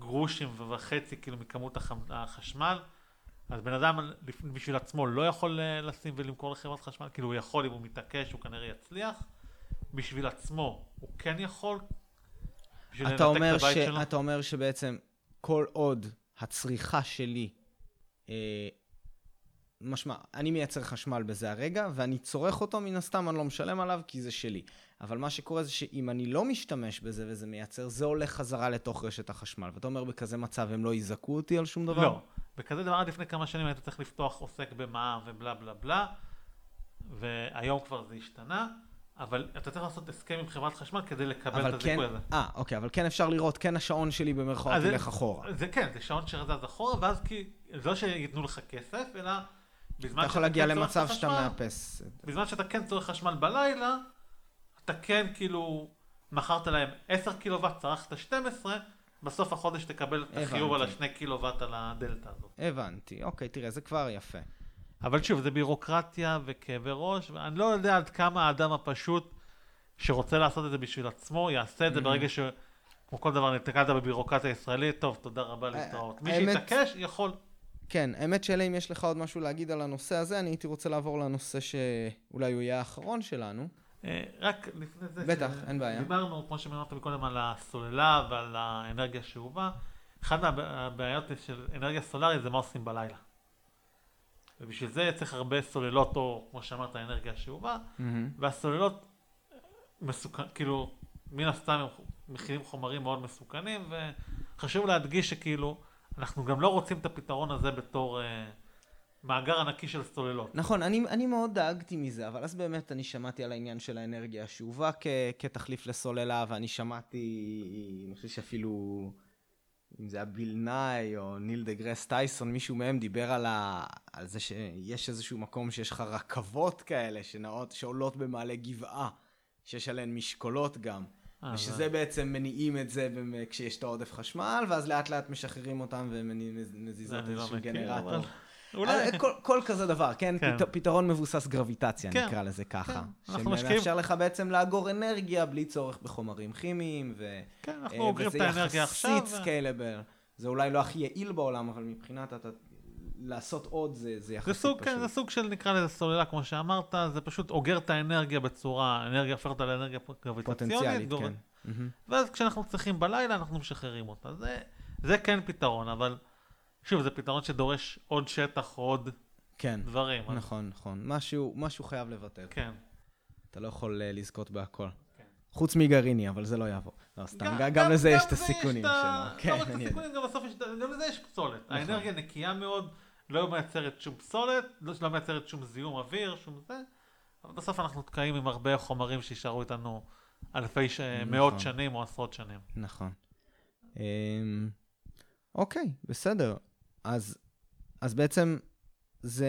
גרושים וחצי כאילו מכמות החשמל, אז בן אדם בשביל עצמו לא יכול אה, לשים ולמכור לחברת חשמל, כאילו הוא יכול אם הוא מתעקש, הוא כנראה יצליח. בשביל עצמו הוא כן יכול. בשביל לנתק אומר, את הבית ש... שלו. אתה אומר שבעצם כל עוד הצריכה שלי, אה, משמע, אני מייצר חשמל בזה הרגע, ואני צורך אותו, מן הסתם אני לא משלם עליו כי זה שלי. אבל מה שקורה זה שאם אני לא משתמש בזה וזה מייצר, זה הולך חזרה לתוך רשת החשמל. ואתה אומר, בכזה מצב הם לא יזעקו אותי על שום דבר? לא. בכזה דבר עד לפני כמה שנים היית צריך לפתוח עוסק במע"מ ובלה בלה בלה, והיום כבר זה השתנה, אבל אתה צריך לעשות הסכם עם חברת חשמל כדי לקבל את אבל כן, הזיכוי הזה. אה, אוקיי, אבל כן אפשר לראות, כן השעון שלי במרכאות ילך אחורה. זה כן, זה שעון שזז אחורה, ואז כי, זה לא שייתנו לך כסף, אלא אתה יכול להגיע כן למצב את שאתה מאפס. בזמן שאתה כן צורך חשמל בלילה, אתה כן כאילו, מכרת להם 10 קילוואט, צרכת 12, בסוף החודש תקבל את החיוב על. השני קילוואט על הדלתא הזאת. הבנתי, אוקיי, תראה, זה כבר יפה. אבל שוב, זה בירוקרטיה וכאבי ראש, ואני לא יודע עד כמה האדם הפשוט שרוצה לעשות את זה בשביל עצמו, יעשה את זה Mhm. ברגע ש... כמו כל דבר, נתקלת בבירוקרטיה הישראלית, טוב, תודה רבה להתראות. מי שיתעקש, יכול. כן, האמת שאלה אם יש לך עוד משהו להגיד על הנושא הזה, אני הייתי רוצה לעבור לנושא שאולי הוא יהיה האחרון שלנו. אה, רק לפני זה, בטח, ש- אין בעיה. דיברנו, כמו שאמרת מקודם, על הסוללה ועל האנרגיה השאובה. אחת מהבעיות של אנרגיה סולארית זה מה עושים בלילה. ובשביל זה צריך הרבה סוללות, או כמו שאמרת, אנרגיה השאובה. והסוללות מסוכן, כאילו, מן הסתם הם מכילים חומרים מאוד מסוכנים, וחשוב להדגיש שכאילו, אנחנו גם לא רוצים את הפתרון הזה בתור אה, מאגר ענקי של סוללות. נכון, אני, אני מאוד דאגתי מזה, אבל אז באמת אני שמעתי על העניין של האנרגיה השאובה כ, כתחליף לסוללה, ואני שמעתי, אני חושב שאפילו, אם זה היה ביל נאי או ניל דה גרס טייסון, מישהו מהם דיבר על, ה, על זה שיש איזשהו מקום שיש לך רכבות כאלה שנעות, שעולות במעלה גבעה, שיש עליהן משקולות גם. אה, ושזה זה... בעצם מניעים את זה כשיש את העודף חשמל, ואז לאט לאט משחררים אותם ומזיזות לא איזשהו גנרטור. אבל... אולי... אה, כל, כל כזה דבר, כן? כן. פת, פתרון מבוסס גרביטציה, כן. נקרא לזה ככה. כן. שמאפשר לך בעצם לאגור אנרגיה בלי צורך בחומרים כימיים, ו... כן, אנחנו אוגרים את האנרגיה עכשיו. וזה יחסית scalable. זה אולי לא הכי יעיל בעולם, אבל מבחינת אתה... לעשות עוד זה, זה יחסית זה סוג, פשוט. כן, זה סוג של נקרא לזה סוללה, כמו שאמרת, זה פשוט אוגר את האנרגיה בצורה, אנרגיה הופכת לאנרגיה גרביטציונית. גור... כן. ואז כשאנחנו צריכים בלילה, אנחנו משחררים אותה. זה, זה כן פתרון, אבל שוב, זה פתרון שדורש עוד שטח, עוד כן, דברים. נכון, אז... נכון. משהו, משהו חייב לוותר. כן. אתה לא יכול uh, לזכות בהכל. כן. חוץ מגרעיני, אבל זה לא יעבור. לא, סתם, גם, גם, גם לזה יש את הסיכונים שלו. כן, לא רק את הסיכונים, גם בסוף יש, גם לזה יש פסולת. נכון. האנרגיה נקייה מאוד, לא מייצרת שום פסולת, לא, לא מייצרת שום זיהום אוויר, שום זה. אבל בסוף אנחנו תקעים עם הרבה חומרים שישארו איתנו אלפי, ש... נכון. מאות שנים או עשרות שנים. נכון. אמ, אוקיי, בסדר. אז, אז בעצם זה,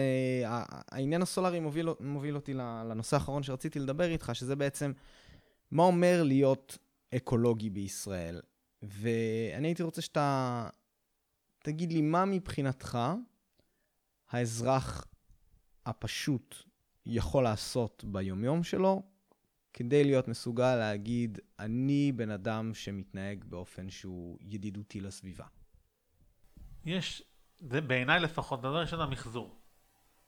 העניין הסולארי מוביל, מוביל אותי לנושא האחרון שרציתי לדבר איתך, שזה בעצם מה אומר להיות אקולוגי בישראל. ואני הייתי רוצה שאתה תגיד לי מה מבחינתך האזרח הפשוט יכול לעשות ביומיום שלו כדי להיות מסוגל להגיד, אני בן אדם שמתנהג באופן שהוא ידידותי לסביבה. יש זה בעיניי לפחות, דבר ראשון המחזור.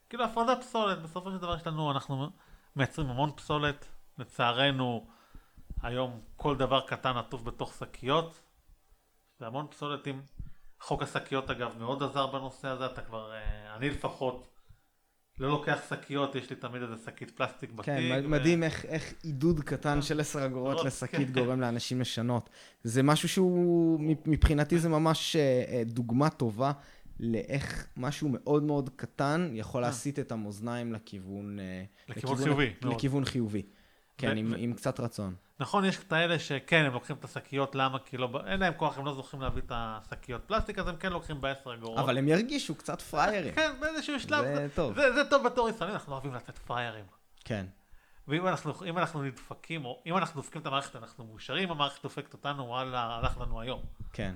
כאילו הפרדת פסולת, בסופו של דבר יש לנו, אנחנו מייצרים המון פסולת, לצערנו היום כל דבר קטן עטוף בתוך שקיות, זה המון פסולת עם חוק השקיות אגב מאוד עזר בנושא הזה, אתה כבר, אה, אני לפחות לא לוקח שקיות, יש לי תמיד איזה שקית פלסטיק בתיק. כן, ו... מדהים איך, איך עידוד קטן של עשר אגורות לשקית כן. גורם לאנשים לשנות. זה משהו שהוא, מבחינתי זה ממש אה, אה, דוגמה טובה לאיך משהו מאוד מאוד קטן יכול. להסיט את המאזניים לכיוון... לכיוון חיובי. לכיוון חיובי. כן, עם, עם קצת רצון. נכון, יש את האלה שכן, הם לוקחים את השקיות, למה? כי לא, אין להם כוח, הם לא זוכים להביא את השקיות פלסטיק, אז הם כן לוקחים בעשר אגורות. אבל הם ירגישו קצת פריירים. כן, באיזשהו שלב. זה טוב. זה, זה טוב בתור ישראלים, אנחנו אוהבים לתת פריירים. כן. ואם אנחנו, אנחנו נדפקים, או אם אנחנו דופקים את המערכת, אנחנו מאושרים, המערכת דופקת אותנו, וואלה, הלך לנו היום. כן.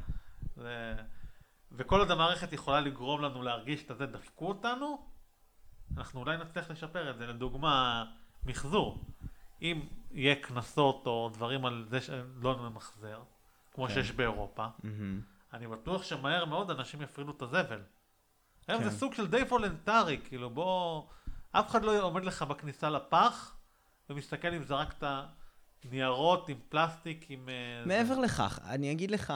זה... וכל עוד המערכת יכולה לגרום לנו להרגיש את זה, דפקו אותנו, אנחנו אולי נצליח לשפר את זה. לדוגמה, מחזור. אם יהיה קנסות או דברים על זה שלא נמחזר, כמו כן. שיש באירופה, mm-hmm. אני בטוח שמהר מאוד אנשים יפרידו את הזבל. היום כן. זה סוג של די וולנטרי, כאילו בוא, אף אחד לא עומד לך בכניסה לפח ומסתכל אם זרקת ניירות עם פלסטיק, עם... אה, מעבר זה. לכך, אני אגיד לך,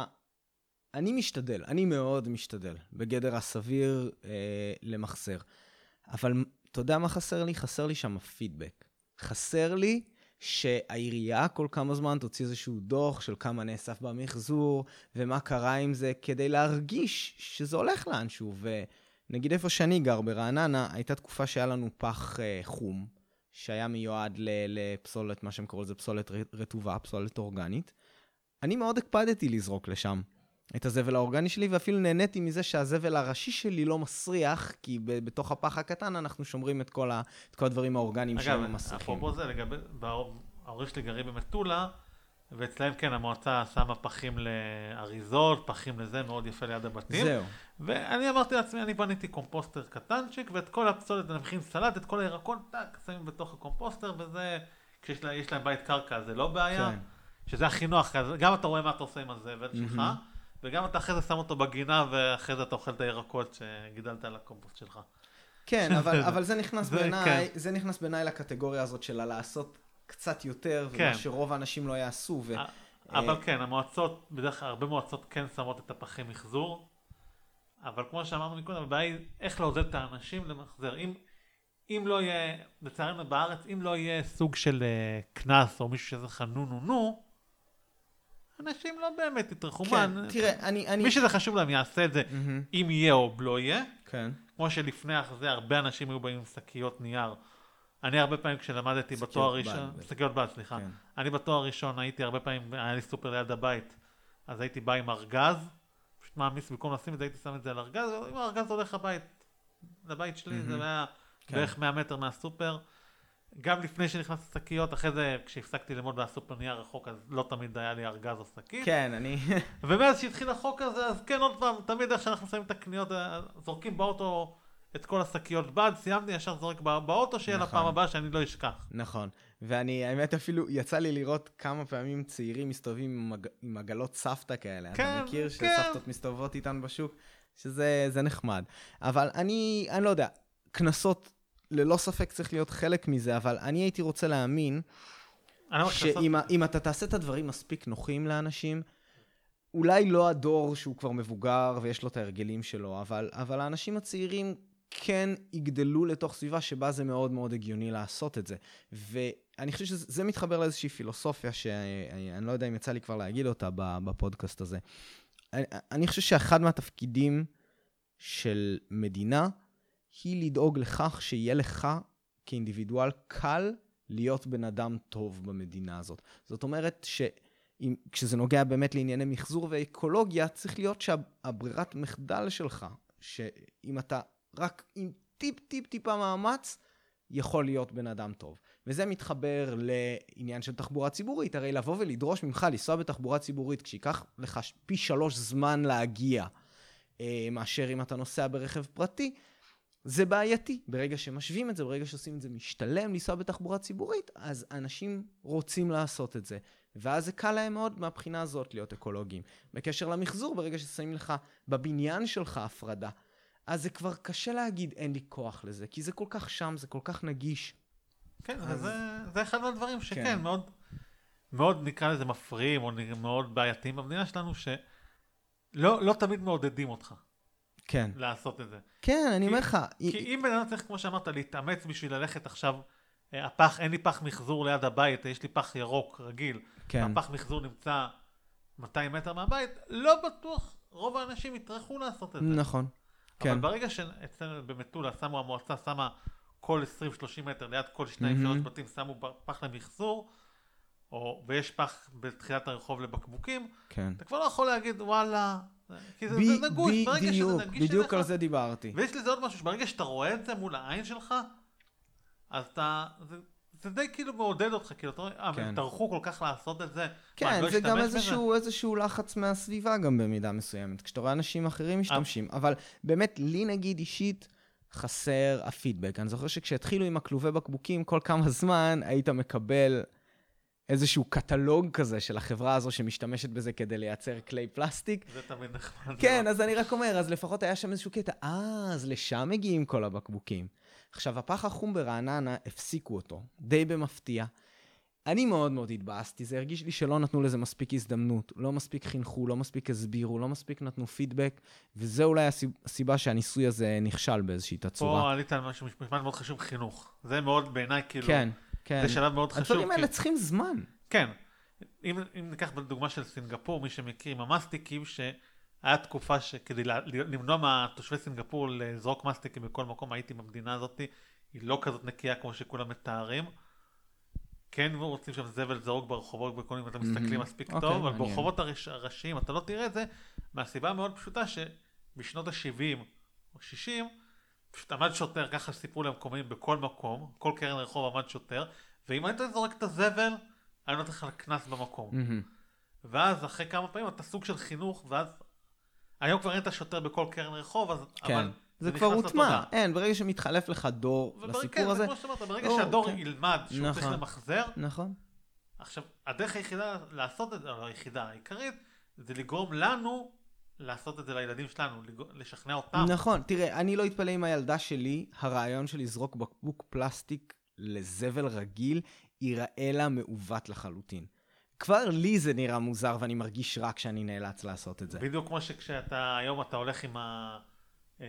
אני משתדל, אני מאוד משתדל, בגדר הסביר אה, למחסר. אבל אתה יודע מה חסר לי? חסר לי שם הפידבק. חסר לי שהעירייה כל כמה זמן תוציא איזשהו דוח של כמה נאסף במחזור, ומה קרה עם זה, כדי להרגיש שזה הולך לאנשהו. ונגיד איפה שאני גר, ברעננה, הייתה תקופה שהיה לנו פח אה, חום, שהיה מיועד לפסולת, מה שהם קוראים לזה פסולת רטובה, פסולת אורגנית. אני מאוד הקפדתי לזרוק לשם. את הזבל האורגני שלי, ואפילו נהניתי מזה שהזבל הראשי שלי לא מסריח, כי בתוך הפח הקטן אנחנו שומרים את כל, ה, את כל הדברים האורגניים שהם מסריחים. אגב, אפרופו זה, לגבי, ההורים שלי גרים במטולה, ואצלהם כן, המועצה שמה פחים לאריזות, פחים לזה, מאוד יפה ליד הבתים. זהו. ואני אמרתי לעצמי, אני בניתי קומפוסטר קטנצ'יק, ואת כל הפסולת, אני מכין סלט, את כל הירקון, טאק, שמים בתוך הקומפוסטר, וזה, כשיש לה, להם בית קרקע, זה לא בעיה. כן. שזה הכי נוח, גם אתה רואה מה אתה עושה עם הזבל שלך. וגם אתה אחרי זה שם אותו בגינה, ואחרי זה אתה אוכל את הירקות שגידלת על הקומפוסט שלך. כן, אבל, אבל זה נכנס בעיניי, כן. זה נכנס בעיניי לקטגוריה הזאת של לעשות קצת יותר, כן. ומה שרוב האנשים לא יעשו. ו... אבל אה... כן, המועצות, בדרך כלל הרבה מועצות כן שמות את הפחי מחזור, אבל כמו שאמרנו מקודם, הבעיה היא איך לעודד את האנשים למחזר. אם, אם לא יהיה, לצערנו בארץ, אם לא יהיה סוג של אה, קנס או מישהו שזה לך נו נו נו, אנשים לא באמת יטרחו. כן, מה, תראה, אני... אני... מי שזה חשוב להם יעשה את זה, מהמם, אם יהיה או לא יהיה. כן. כמו שלפני זה הרבה אנשים היו באים עם שקיות נייר. אני הרבה פעמים כשלמדתי בתואר ראשון. שקיות בד, סליחה. כן. אני בתואר ראשון הייתי הרבה פעמים, היה לי סופר ליד הבית, אז הייתי בא עם ארגז, פשוט מעמיס במקום לשים את זה, הייתי שם את זה על ארגז, ואם הארגז הולך הבית, לבית שלי, זה מהמם. היה כן. בערך 100 מטר מהסופר. גם לפני שנכנסתי לשקיות, אחרי זה כשהפסקתי ללמוד מהסופר נהיה רחוק, אז לא תמיד היה לי ארגז או שקית. כן, אני... ומאז שהתחיל החוק הזה, אז כן, עוד פעם, תמיד איך שאנחנו שמים את הקניות, אה, זורקים באוטו את כל השקיות בד, סיימתי, ישר זורק בא- באוטו, שיהיה נכון. לפעם הבאה שאני לא אשכח. נכון. ואני, האמת, אפילו יצא לי לראות כמה פעמים צעירים מסתובבים עם, מג... עם עגלות סבתא כאלה. כן, אתה מכיר כן. שסבתות מסתובבות איתן בשוק? שזה זה נחמד. אבל אני, אני לא יודע, קנסות, ללא ספק צריך להיות חלק מזה, אבל אני הייתי רוצה להאמין שאם אתה תעשה את הדברים מספיק נוחים לאנשים, אולי לא הדור שהוא כבר מבוגר ויש לו את ההרגלים שלו, אבל, אבל האנשים הצעירים כן יגדלו לתוך סביבה שבה זה מאוד מאוד הגיוני לעשות את זה. ואני חושב שזה זה מתחבר לאיזושהי פילוסופיה שאני לא יודע אם יצא לי כבר להגיד אותה בפודקאסט הזה. אני, אני חושב שאחד מהתפקידים של מדינה היא לדאוג לכך שיהיה לך כאינדיבידואל קל להיות בן אדם טוב במדינה הזאת. זאת אומרת שאם, כשזה נוגע באמת לענייני מחזור ואקולוגיה, צריך להיות שהברירת מחדל שלך, שאם אתה רק עם טיפ-טיפ-טיפה מאמץ, יכול להיות בן אדם טוב. וזה מתחבר לעניין של תחבורה ציבורית. הרי לבוא ולדרוש ממך לנסוע בתחבורה ציבורית, כשייקח לך פי שלוש זמן להגיע, אה, מאשר אם אתה נוסע ברכב פרטי, זה בעייתי. ברגע שמשווים את זה, ברגע שעושים את זה משתלם לנסוע בתחבורה ציבורית, אז אנשים רוצים לעשות את זה. ואז זה קל להם מאוד מהבחינה הזאת להיות אקולוגיים. בקשר למחזור, ברגע ששמים לך בבניין שלך הפרדה, אז זה כבר קשה להגיד אין לי כוח לזה, כי זה כל כך שם, זה כל כך נגיש. כן, אז- וזה זה אחד מהדברים שכן, כן. מאוד, מאוד נקרא לזה מפריעים, או מאוד בעייתיים במדינה שלנו, שלא לא תמיד מעודדים אותך כן. לעשות את זה. כן, אני כי- אומר לך, כי אם בן אדם צריך, כמו שאמרת, להתאמץ בשביל ללכת עכשיו, אה, הפח, אין לי פח מחזור ליד הבית, יש לי פח ירוק רגיל, כן, הפח מחזור נמצא 200 מטר מהבית, לא בטוח רוב האנשים יטרחו לעשות את זה. נכון. אבל כן. ברגע שאצלנו במטולה שמו, המועצה שמה כל 20-30 מטר ליד כל שניים מהמם. שלוש בתים שמו פח למחזור, או, ויש פח בתחילת הרחוב לבקבוקים, כן. אתה כבר לא יכול להגיד וואלה, כי זה, ב- זה נגוש, ברגע בדיוק, שזה נגיש בדיוק אליך, על זה דיברתי. ויש לזה עוד משהו, שברגע שאתה רואה את זה מול העין שלך, אז אתה, זה, זה די כאילו מעודד אותך, כאילו אתה רואה, אה, כן. טרחו כל כך לעשות את זה, מה, כן, אני לא זה גם? איזשהו, איזשהו לחץ מהסביבה גם במידה מסוימת, כשאתה רואה אנשים אחרים משתמשים. אבל באמת, לי נגיד אישית, חסר הפידבק. אני זוכר שכשהתחילו עם הכלובי בקבוקים, כל כמה זמן היית מקבל איזשהו קטלוג כזה של החברה הזו שמשתמשת בזה כדי לייצר כלי פלסטיק. זה תמיד נחמד. כן. אז אני רק אומר, אז לפחות היה שם איזשהו קטע, אה, אז לשם מגיעים כל הבקבוקים. עכשיו, הפח החום ברעננה, הפסיקו אותו, די במפתיע. אני מאוד מאוד התבאסתי, זה הרגיש לי שלא נתנו לזה מספיק הזדמנות, לא מספיק חינכו, לא מספיק הסבירו, לא מספיק נתנו פידבק, וזה אולי הסיב- הסיבה שהניסוי הזה נכשל באיזושהי תצורה. פה עלית על משהו, משפט מאוד חשוב, חינוך. זה מאוד בעיניי, כאילו, כן, כן. זה שלב מאוד חשוב. הדברים האלה כי- צריכים זמן. כן. אם, אם ניקח בדוגמה של סינגפור, מי שמכיר עם המסטיקים, שהיה תקופה שכדי למנוע מהתושבי סינגפור לזרוק מסטיקים בכל מקום, הייתי במדינה הזאת, היא לא כזאת נקייה כמו שכולם מתארים. כן רוצים שם זבל זרוק ברחובות בכל אם אתם מסתכלים. מספיק אוקיי, טוב, אבל. ברחובות הראש- הראשיים אתה לא תראה את זה, מהסיבה המאוד פשוטה שבשנות ה-70 או 60, פשוט עמד שוטר, ככה סיפרו למקומיים בכל מקום, כל קרן רחוב עמד שוטר, ואם היית זורק את הזבל, היה נותן לך קנס במקום. מהמם. ואז אחרי כמה פעמים אתה סוג של חינוך, ואז היום כבר אין את השוטר בכל קרן רחוב, אז כן. אבל זה נכנס כבר הוטמע. אין, ברגע שמתחלף לך דור ובר- לסיפור כן, זה הזה, כמו שאמרת, ברגע או, שהדור כן. ילמד שהוא צריך נכון. למחזר, נכון. עכשיו, הדרך היחידה לעשות את זה, או היחידה העיקרית, זה לגרום לנו לעשות את זה לילדים שלנו, לשכנע אותם. נכון, תראה, אני לא אתפלא אם הילדה שלי, הרעיון של לזרוק בקבוק פלסטיק לזבל רגיל, ייראה לה מעוות לחלוטין. כבר לי זה נראה מוזר ואני מרגיש רע כשאני נאלץ לעשות את זה. בדיוק כמו שכשאתה, היום אתה הולך עם ה... אה,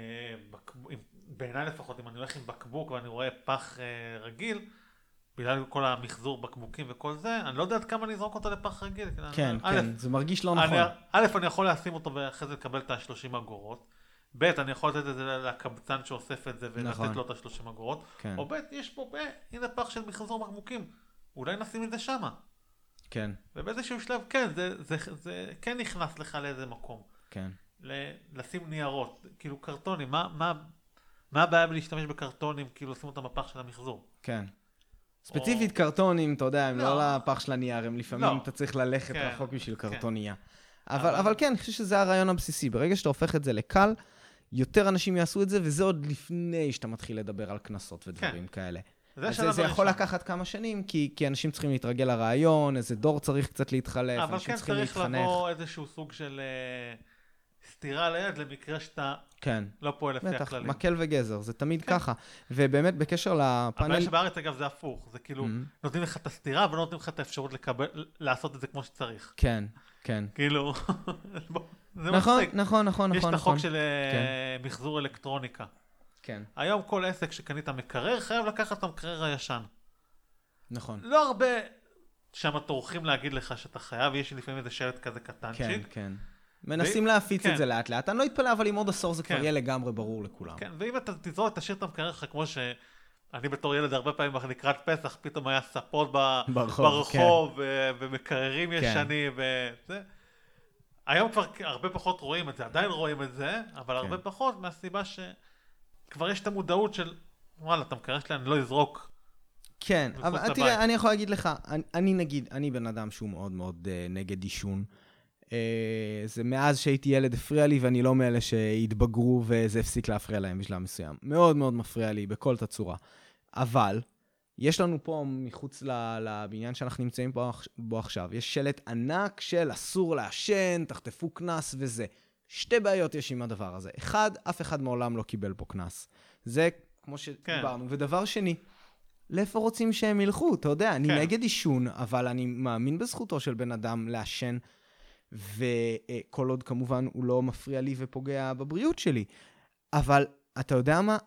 בק- עם- בעיניי לפחות, אם אני הולך עם בקבוק ואני רואה פח אה, רגיל, בגלל כל המחזור בקבוקים וכל זה, אני לא יודע עד כמה אני אזרוק אותו לפח רגיל. כן, א', כן, זה מרגיש לא נכון. אני, א', אני יכול לשים אותו ואחרי זה לקבל את ה-30 אגורות. ב', אני יכול לתת את זה לקבצן שאוסף את זה ולתת נכון. לו את ה-30 אגורות. כן, או ב', יש פה, ב, הנה פח של מחזור בקבוקים. אולי נשים את זה שמה. כן, ובאיזשהו שלב, כן, זה, זה, זה, זה כן נכנס לך לאיזה מקום. כן. ל- לשים ניירות, כאילו קרטונים, מה, מה, מה הבעיה בלהשתמש בקרטונים, כאילו לשים אותם בפח של המחזור? כן. ספציפית קרטונים, אתה יודע, הם לא לא. לפח של הנייר, הם לפעמים לא. אתה צריך ללכת כן, רחוק בשביל כן. קרטונייה. אבל, אבל- אבל כן, אני חושב שזה הרעיון הבסיסי. ברגע שאתה הופך את זה לקל, יותר אנשים יעשו את זה, וזה עוד לפני שאתה מתחיל לדבר על קנסות ודברים כאלה. זה זה, זה יכול. לקחת כמה שנים, כי, כי אנשים צריכים להתרגל לרעיון, איזה דור צריך קצת להתחלף, אבל אנשים כן צריכים צריך להתחנך. לבוא איזשהו סוג של אה, סטירה ליד למקרה שאתה כן, לא פועל לפי בטח, הכללים. מקל וגזר, זה תמיד כן. ככה. ובאמת, בקשר לפאנל... הבעיה שבארץ אגב זה הפוך, זה כאילו Mhm. נותנים לך את הסטירה ולא נותנים לך את האפשרות לקבל, לעשות את זה כמו שצריך. כן, כן. כאילו, זה נכון, מצחיק. נכון, נכון, יש נכון, את החוק נכון. של אה, מחזור אלקטרוניקה. כן, היום כל עסק שקנית מקרר חייב לקחת את המקרר הישן. נכון. לא הרבה שם טורחים להגיד לך שאתה חייב, יש לפעמים איזה שלט כזה כן, קטנצ'יק. כן. מנסים להפיץ כן. את זה לאט לאט. אני לא אתפלא, אבל עם עוד עשור זה כבר כן. יהיה לגמרי ברור לכולם. כן, ואם אתה תזרוק, תשאיר את המקרר שלך כמו שאני בתור ילד הרבה פעמים לקראת פסח, פתאום היה ספות ב... ברחוב, ברחוב, ו- ומקררים כן. ישנים, וזה. היום כבר הרבה פחות רואים את זה, עדיין רואים את זה, אבל הרבה כן. פחות מהסיבה שכבר יש את המודעות של, וואלה, את המקרר שלי אני לא אזרוק. כן, אבל. תראה, אני יכול להגיד לך, אני, אני נגיד, אני בן אדם שהוא מאוד מאוד uh, נגד עישון. Uh, זה מאז שהייתי ילד הפריע לי, ואני לא מאלה שהתבגרו וזה הפסיק להפריע להם בשלב מסוים. מאוד מאוד מפריע לי בכל תצורה. אבל, יש לנו פה מחוץ לבניין שאנחנו נמצאים בו עכשיו, יש שלט ענק של אסור לעשן, תחטפו קנס וזה. שתי בעיות יש עם הדבר הזה. אחד, אף אחד מעולם לא קיבל פה קנס. זה כמו שדיברנו. כן. ודבר שני, לאיפה רוצים שהם ילכו? אתה יודע, אני כן. נגד עישון, אבל אני מאמין בזכותו של בן אדם לעשן, וכל עוד כמובן הוא לא מפריע לי ופוגע בבריאות שלי. אבל אתה יודע מה?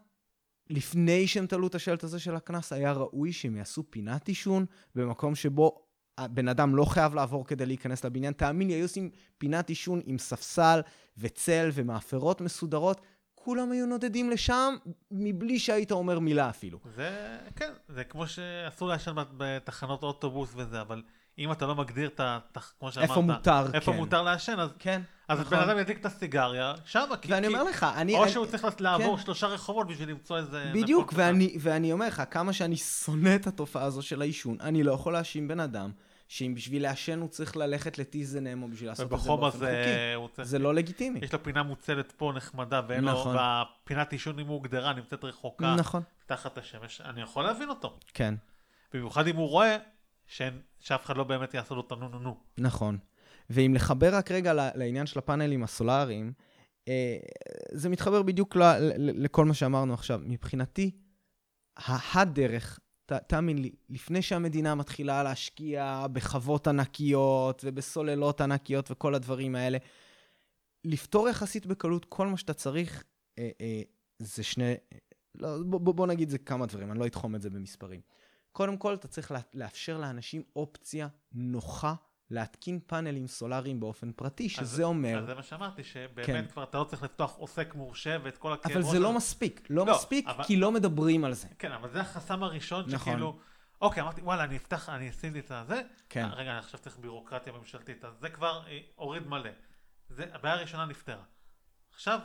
לפני שהם תלו את השלט הזה של הקנס, היה ראוי שהם יעשו פינת עישון במקום שבו הבן אדם לא חייב לעבור כדי להיכנס לבניין. תאמין לי, היו עושים פינת עישון עם ספסל וצל ומאפרות מסודרות. כולם היו נודדים לשם מבלי שהיית אומר מילה אפילו. זה, כן, זה כמו שאסור לעשן בת- בתחנות אוטובוס וזה, אבל אם אתה לא מגדיר את ה... כמו שאמרת, איפה מותר, איפה כן. מותר לעשן, אז, כן, אז נכון. בן אדם ידליק את הסיגריה, שמה, כי... ואני כי- אומר לך, אני... או אני- שהוא צריך לעבור כן. שלושה רחובות בשביל למצוא איזה... בדיוק, ואני, ואני אומר לך, כמה שאני שונא את התופעה הזו של העישון, אני לא יכול להאשים בן אדם שאם בשביל לעשן הוא צריך ללכת לטיזנם או בשביל לעשות את זה באופן חוקי. הוא צריך... זה לא לגיטימי. יש לו פינה מוצלת פה נחמדה, ואין לו... נכון. והפינת עישון אם הוא הוגדרה נמצאת רחוקה נכון, תחת השמש, אני יכול להבין אותו. כן, במיוחד אם הוא רואה שאין- שאף אחד לא באמת יעשה לו את הנו נו נו. נכון. ואם לחבר רק רגע לעניין של הפאנלים הסולאריים, אה, זה מתחבר בדיוק לכל מה שאמרנו עכשיו. מבחינתי, הדרך, תאמין לי, לפני שהמדינה מתחילה להשקיע בחוות ענקיות ובסוללות ענקיות וכל הדברים האלה, לפתור יחסית בקלות כל מה שאתה צריך, אה, אה, זה שני... לא, בוא, בוא נגיד זה כמה דברים, אני לא אתחום את זה במספרים. קודם כל, אתה צריך לאפשר לאנשים אופציה נוחה להתקין פאנלים סולאריים באופן פרטי, שזה אז- אומר... אז זה מה שאמרתי, שבאמת כן. כבר אתה לא צריך לפתוח עוסק מורשה ואת כל הכאב אבל זה לא. מספיק, לא, לא, מספיק, אבל- כי לא מדברים על זה. כן, אבל זה החסם הראשון נכון. שכאילו... אוקיי, אמרתי, וואלה, אני אפתח, אני אשים לי את הזה. כן. רגע, אני עכשיו צריך בירוקרטיה ממשלתית, אז זה כבר אה, הוריד מלא. זה, הבעיה הראשונה נפתרה. עכשיו,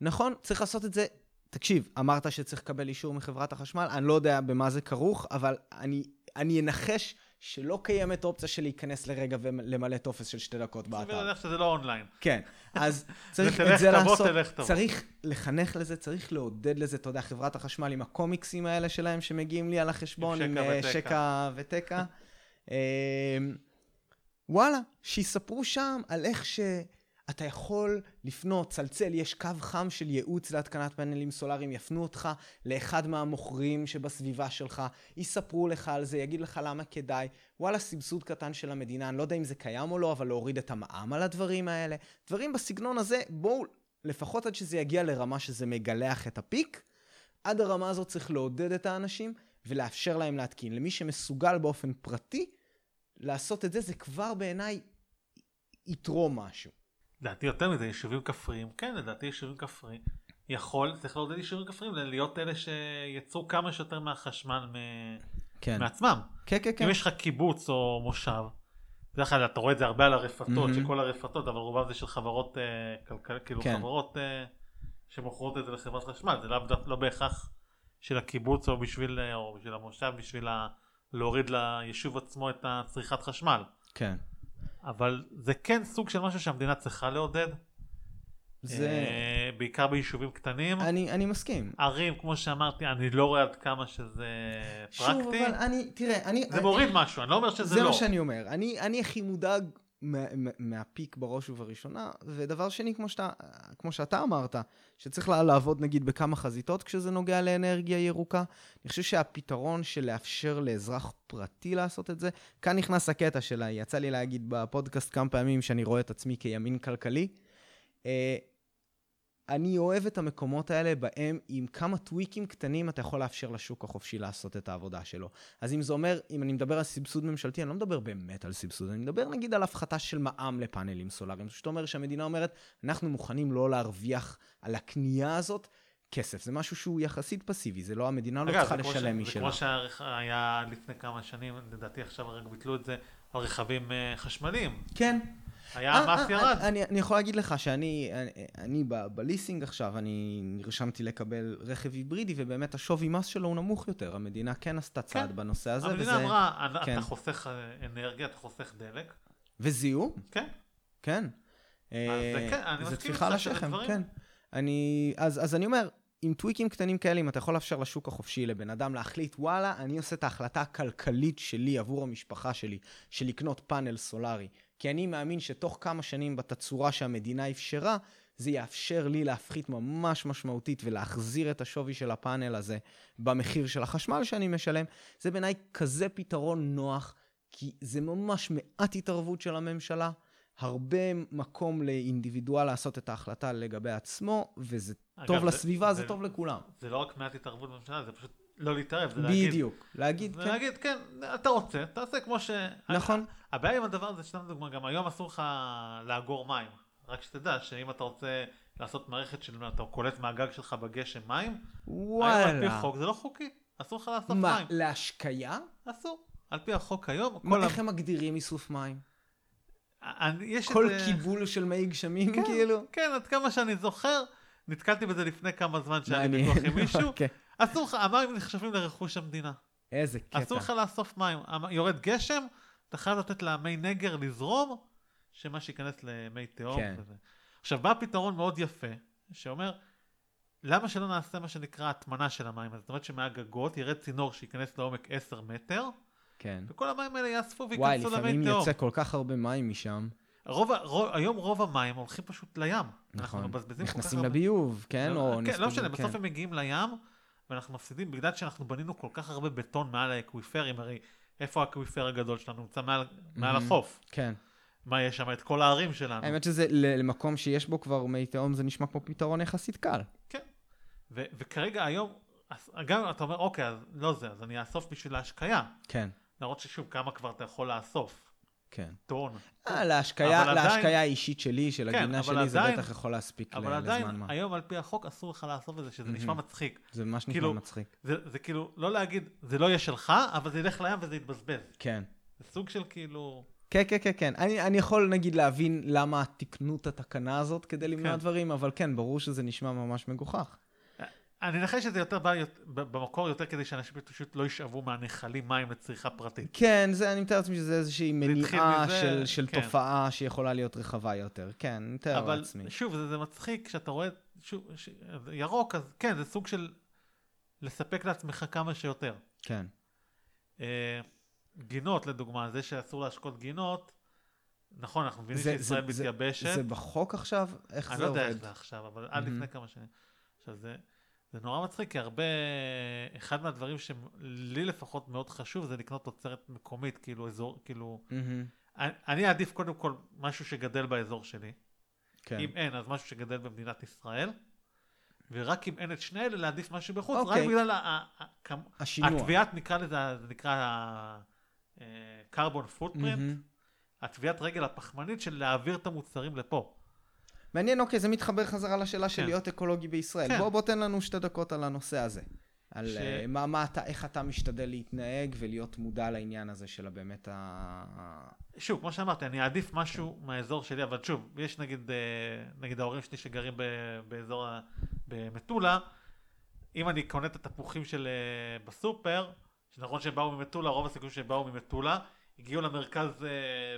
נכון, צריך לעשות את זה. תקשיב, אמרת שצריך לקבל אישור מחברת החשמל, אני לא יודע במה זה כרוך, אבל אני, אני אנחש שלא קיימת אופציה של להיכנס לרגע ולמלא טופס של שתי דקות סביר באתר. להניח שזה לא אונליין. כן, אז צריך את זה לעשות. צריך לחנך לזה, צריך לעודד לזה, אתה יודע, חברת החשמל עם הקומיקסים האלה שלהם שמגיעים לי על החשבון, עם שקע אה, ותקע. שקע ותקע. אה, וואלה, שיספרו שם על איך שאתה יכול לפנות, צלצל, יש קו חם של ייעוץ להתקנת פאנלים סולאריים, יפנו אותך לאחד מהמוכרים שבסביבה שלך, יספרו לך על זה, יגיד לך למה כדאי. וואלה, סבסוד קטן של המדינה, אני לא יודע אם זה קיים או לא, אבל להוריד את המע"מ על הדברים האלה. דברים בסגנון הזה, בואו, לפחות עד שזה יגיע לרמה שזה מגלח את הפיק, עד הרמה הזאת צריך לעודד את האנשים, ולאפשר להם להתקין. למי שמסוגל באופן פרטי לעשות את זה, זה כבר בעיניי יתרום משהו. לדעתי יותר מזה, יישובים כפריים, כן, לדעתי יישובים כפריים. יכול, צריך לעודד יישובים כפריים, להיות אלה שיצאו כמה שיותר מהחשמל מ... כן. מעצמם. כן, כן, כן. אם יש לך קיבוץ או מושב, בדרך כלל אתה רואה את זה הרבה על הרפתות, מהמם. שכל הרפתות, אבל רובם זה של חברות אה, כלכליות, כאילו כן. חברות אה, שמוכרות את זה לחברת חשמל, זה דווקא לא בהכרח של הקיבוץ או בשביל, אה, או בשביל המושב, בשביל ה... להוריד ליישוב עצמו את הצריכת חשמל. כן. אבל זה כן סוג של משהו שהמדינה צריכה לעודד, זה... אה, בעיקר ביישובים קטנים. אני, אני מסכים. ערים, כמו שאמרתי, אני לא רואה עד כמה שזה שוב, פרקטי. אבל אני, תראה, אני... זה מוריד משהו, אני לא אומר שזה זה לא. מה שאני אומר. אני, אני הכי מודאג מה, מה- מהפיק בראש ובראשונה, ודבר שני, כמו שאתה, כמו שאתה אמרת, שצריך לעבוד נגיד בכמה חזיתות כשזה נוגע לאנרגיה ירוקה. אני חושב שהפתרון של לאפשר לאזרח פרטי לעשות את זה, כאן נכנס הקטע שלה, יצא לי להגיד בפודקאסט כמה פעמים שאני רואה את עצמי כימין כלכלי. אני אוהב את המקומות האלה בהם עם כמה טוויקים קטנים אתה יכול לאפשר לשוק החופשי לעשות את העבודה שלו. אז אם זה אומר, אם אני מדבר על סבסוד ממשלתי, אני לא מדבר באמת על סבסוד, אני מדבר נגיד על הפחתה של מע"מ לפאנלים סולאריים. זאת אומרת שהמדינה אומרת, אנחנו מוכנים לא להרוויח על הקנייה הזאת כסף. זה משהו שהוא יחסית פסיבי, זה לא, המדינה לא צריכה לשלם ש- זה משלה. כמו שהיה לפני כמה שנים, לדעתי עכשיו רק ביטלו את זה על רכבים אה, חשמליים. כן. היה אה, מס אה, ירד. אני, אני יכול להגיד לך שאני אני, אני בליסינג עכשיו, אני נרשמתי לקבל רכב היברידי, ובאמת השווי מס שלו הוא נמוך יותר. המדינה כן עשתה צעד כן. בנושא הזה, המדינה וזה... אמרה, "אתה- כן. אתה חוסך אה, אנרגיה, אתה חוסך דלק. וזיהום, כן. כן. זה אה, כן, אני זה מסכים איתך שזה דברים- כן. אני, אז, אז אני אומר, עם טוויקים קטנים כאלה, אם אתה יכול לאפשר לשוק החופשי לבן אדם להחליט, וואלה, אני עושה את ההחלטה הכלכלית שלי עבור המשפחה שלי, של לקנות פאנל סולארי. כי אני מאמין שתוך כמה שנים בתצורה שהמדינה אפשרה, זה יאפשר לי להפחית ממש משמעותית ולהחזיר את השווי של הפאנל הזה במחיר של החשמל שאני משלם. זה בעיניי כזה פתרון נוח, כי זה ממש מעט התערבות של הממשלה. הרבה מקום לאינדיבידואל לעשות את ההחלטה לגבי עצמו, וזה אגב, טוב זה- לסביבה, זה זה- טוב לכולם. זה לא רק מעט התערבות בממשלה, זה פשוט לא להתערב, זה להגיד, בדיוק. להגיד, זה כן, להגיד, כן, אתה רוצה, תעשה כמו ש... נכון. הבעיה עם הדבר הזה, סתם דוגמה, גם היום אסור לך לאגור מים. רק שתדע שאם אתה רוצה לעשות מערכת של, אתה קולט מהגג שלך בגשם מים, היום על פי וואלה. חוק זה לא חוקי, אסור לך לאסוף מה, מים. להשקיה? אסור. על פי החוק היום, מה. איך הם מגדירים איסוף מים? ה- אני- יש כל איזה- קיבול של מי גשמים, כן, כאילו? כן, עד כמה שאני זוכר, נתקלתי בזה לפני כמה זמן שהיה לי. ויכוח עם מישהו, אוקיי. אסור לך, המים נחשבים לרכוש המדינה. איזה קטע. אסור לך לאסוף מים. המ- יורד גשם, אתה חייב לתת למי נגר לזרום, שמה שייכנס למי תהום. כן. וזה. עכשיו, בא פתרון מאוד יפה, שאומר, למה שלא נעשה מה שנקרא הטמנה של המים? זאת אומרת שמהגגות ירד צינור שייכנס לעומק 10 מטר, כן. וכל המים האלה יאספו וואי, וייכנסו לפעמים למי תהום. יוצא כל כך הרבה מים משם. רוב, רוב, היום רוב המים הולכים פשוט לים. אנחנו נכון. מבזבזים כל כך נכנסים הרבה... לביוב, כן? או כן, לא משנה, כן. בסוף הם מגיעים לים, ואנחנו מפסידים, בגלל שאנחנו בנינו כל כך הרבה בטון מעל האקוויפרים, הרי איפה האקוויפר הגדול שלנו? נמצא מעל, מעל מהמם. החוף. כן. מה יש שם? את כל הערים שלנו. האמת שזה, למקום שיש בו כבר מי תהום, זה נשמע כמו פתרון יחסית קל. כן. ו- וכרגע היום, אז גם אתה אומר, אוקיי, אז לא זה, אז אני אאסוף בשביל ההשקיה. כן, להראות ששוב, כמה כבר אתה יכול לאסוף. כן. טון. אה, להשקיה, אבל האישית שלי, של כן, הגינה אבל שלי, זה בטח יכול להספיק ל- אבל לזמן עדיין, מה. היום על פי החוק אסור לך לאסוף את זה, שזה נשמע מצחיק. זה ממש נשמע כאילו- מצחיק. זה, זה כאילו, לא להגיד, זה לא יהיה שלך, אבל זה ילך לים וזה יתבזבז. כן. זה סוג של כאילו... כן, כן, כן, כן. אני, אני יכול נגיד להבין למה תיקנו את התקנה הזאת כדי למנוע כן. דברים, אבל כן, ברור שזה נשמע ממש מגוחך. אני מנחש שזה יותר בא במקור יותר כדי שאנשים פשוט לא ישאבו מהנחלים מים לצריכה פרטית. כן, זה, אני מתאר לעצמי שזה איזושהי מניעה מזה, של, של כן. תופעה שיכולה להיות רחבה יותר. כן, אני מתאר אבל לעצמי. שוב, זה, זה מצחיק כשאתה רואה שוב, ש... ירוק, אז כן, זה סוג של לספק לעצמך כמה שיותר. כן. אה, גינות לדוגמה, זה שאסור להשקות גינות, נכון, אנחנו מבינים זה- שישראל זה- זה- מתייבשת, זה בחוק עכשיו? איך אני זה לא יודע עובד? איך זה עכשיו, אבל עד. לפני כמה שנים. עכשיו זה, זה נורא מצחיק, כי הרבה, אחד מהדברים שלי לפחות מאוד חשוב זה לקנות תוצרת מקומית, כאילו אזור, כאילו, מהמם. אני, אני אעדיף קודם כל משהו שגדל באזור שלי, כן. אם אין אז משהו שגדל במדינת ישראל, ורק אם אין את שני אלה להעדיף משהו בחוץ, רק אוקיי. בגלל השינוע. התביעת, נקרא לזה, זה נקרא carbon footprint, מהמם. התביעת רגל הפחמנית של להעביר את המוצרים לפה. מעניין, אוקיי, זה מתחבר חזרה לשאלה של כן. להיות אקולוגי בישראל. כן. בוא, בוא תן לנו שתי דקות על הנושא הזה. על ש- אה, מה, מה אתה, איך אתה משתדל להתנהג ולהיות מודע לעניין הזה של באמת ה... שוב, כמו שאמרתי, אני אעדיף משהו מהאזור שלי, אבל שוב, יש נגיד, אה, נגיד ההורים שלי שגרים ב- באזור, ה- במטולה, אם אני קונה את התפוחים של אה, בסופר, שנכון שהם באו ממטולה, רוב הסיכויים שהם באו ממטולה, הגיעו למרכז,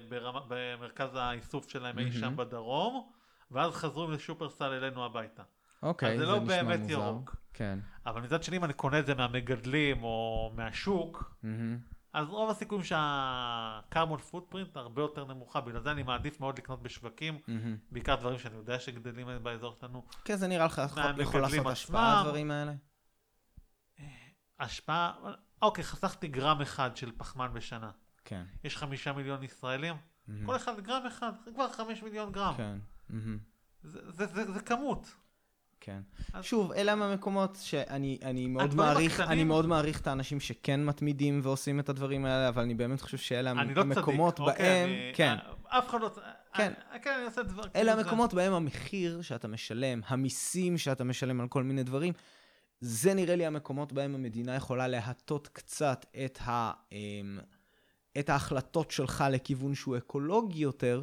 ברמה, במרכז האיסוף שלהם אי שם מהמם. בדרום, ואז חזרו לשופרסל אלינו הביתה. אוקיי, זה זה לא נשמע באמת מוזר. ירוק. כן. אבל מצד שני, אם אני קונה את זה מהמגדלים או מהשוק, מהמם. אז רוב הסיכויים שה-carbon footprint הרבה יותר נמוכה, בגלל זה אני מעדיף מאוד לקנות בשווקים, מהמם. בעיקר דברים שאני יודע שגדלים באזור שלנו. כן, זה נראה לך יכול- לעשות השפעה. הדברים האלה? השפעה, אוקיי, חסכתי גרם אחד של פחמן בשנה. כן. יש חמישה מיליון ישראלים, מהמם. כל אחד גרם אחד, כבר חמש מיליון גרם. כן. זה, זה, זה, זה כמות. כן. אז- שוב, אלה הם המקומות שאני אני מאוד מעריך, הקטנים- אני מאוד מעריך את האנשים שכן מתמידים ועושים את הדברים האלה, אבל אני באמת חושב שאלה לא צדיק, המקומות אוקיי, בהם, אני- כן, אף אחד לא... כן. אני- כן, אני עושה דבר... אלה כאילו המקומות בהם המחיר שאתה משלם, המיסים שאתה משלם על כל מיני דברים, זה נראה לי המקומות בהם המדינה יכולה להטות קצת את, ה, אמ, את ההחלטות שלך לכיוון שהוא אקולוגי יותר,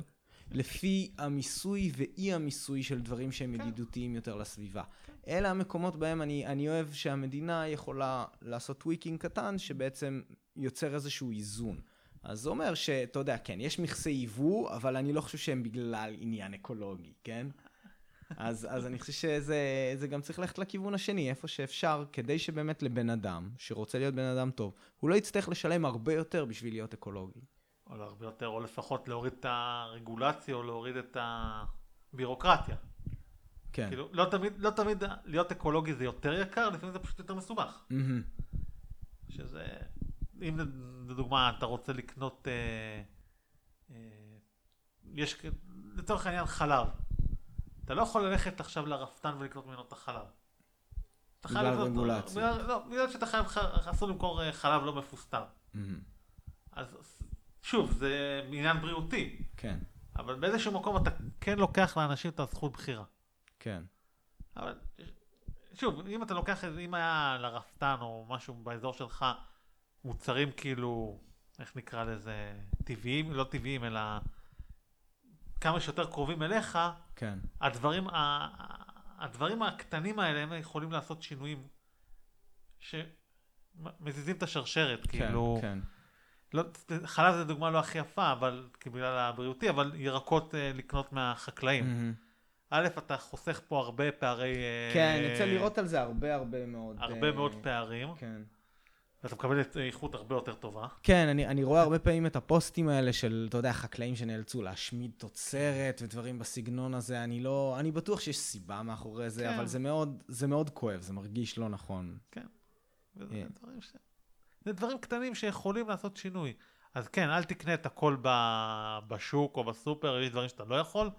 לפי המיסוי ואי המיסוי של דברים שהם כן. ידידותיים יותר לסביבה. אלה המקומות בהם אני, אני אוהב שהמדינה יכולה לעשות tweaking קטן, שבעצם יוצר איזשהו איזון. אז זה אומר שאתה יודע, כן, יש מכסי יבוא, אבל אני לא חושב שהם בגלל עניין אקולוגי, כן? אז, אז אני חושב שזה זה גם צריך ללכת לכיוון השני, איפה שאפשר, כדי שבאמת לבן אדם, שרוצה להיות בן אדם טוב, הוא לא יצטרך לשלם הרבה יותר בשביל להיות אקולוגי. או הרבה יותר, או לפחות להוריד את הרגולציה, או להוריד את הבירוקרטיה. כן. כאילו, לא תמיד, לא תמיד להיות אקולוגי זה יותר יקר, לפעמים זה פשוט יותר מסובך. מהמם. שזה, אם לדוגמה אתה רוצה לקנות, אה, אה, יש, לצורך העניין חלב. אתה לא יכול ללכת עכשיו לרפתן ולקנות ממנו את החלב. אתה חייב בגלל לקנות- רגולציה. בגלל- לא, בגלל שאתה חייב, אסור למכור אה, חלב לא מפוסטר. מהמם. אז שוב, זה עניין בריאותי, כן, אבל באיזשהו מקום אתה כן לוקח לאנשים את הזכות בחירה. כן. אבל שוב, אם אתה לוקח, אם היה לרפתן או משהו באזור שלך, מוצרים כאילו, איך נקרא לזה, טבעיים, לא טבעיים, אלא כמה שיותר קרובים אליך, כן. הדברים, ה- הדברים הקטנים האלה, הם יכולים לעשות שינויים שמזיזים את השרשרת, כן, כאילו, כן. לא, חלב זה דוגמה לא הכי יפה, אבל, בגלל הבריאותי, אבל ירקות אה, לקנות מהחקלאים. מהמם. א', אתה חוסך פה הרבה פערי... אה, כן, יוצא לראות על זה הרבה הרבה מאוד. הרבה אה, מאוד פערים, כן. ואתה מקבל את איכות הרבה יותר טובה. כן, אני, אני רואה הרבה פעמים את הפוסטים האלה של, אתה יודע, חקלאים שנאלצו להשמיד תוצרת ודברים בסגנון הזה. אני לא, אני בטוח שיש סיבה מאחורי זה, כן. אבל זה מאוד, זה מאוד כואב, זה מרגיש לא נכון. וזה כן. דברים, ש... זה דברים קטנים שיכולים לעשות שינוי. אז כן, אל תקנה את הכל ב... בשוק או בסופר, יש דברים שאתה לא יכול,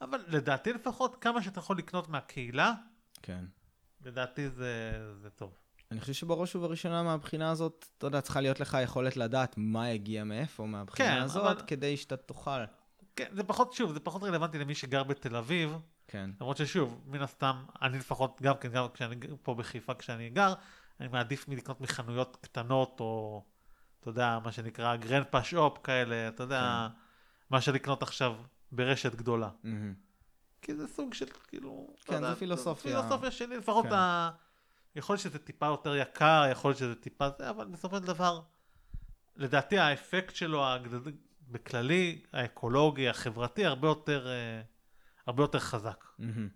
אבל לדעתי לפחות, כמה שאתה יכול לקנות מהקהילה, כן. לדעתי זה, זה טוב. אני חושב שבראש ובראשונה מהבחינה הזאת, אתה יודע, צריכה להיות לך יכולת לדעת מה הגיע מאיפה מהבחינה כן, הזאת, אבל- כדי שאתה תוכל. כן, זה פחות, שוב, זה פחות רלוונטי למי שגר בתל אביב, כן. למרות ששוב, מן הסתם, אני לפחות, גם כן, גם כשאני פה בחיפה כשאני גר, אני מעדיף מלקנות מחנויות קטנות, או, אתה יודע, מה שנקרא גרנדפה שופ כאלה, אתה יודע, מה שלקנות עכשיו ברשת גדולה. מהמם. כי זה סוג של, כאילו, כן, יודע, זה פילוסופיה. פילוסופיה שלי, לפחות כן. ה... יכול להיות שזה טיפה יותר יקר, יכול להיות שזה טיפה זה, אבל בסופו של דבר, לדעתי האפקט שלו, הגד- בכללי, האקולוגי, החברתי, הרבה יותר, אה, הרבה יותר חזק. מהמם.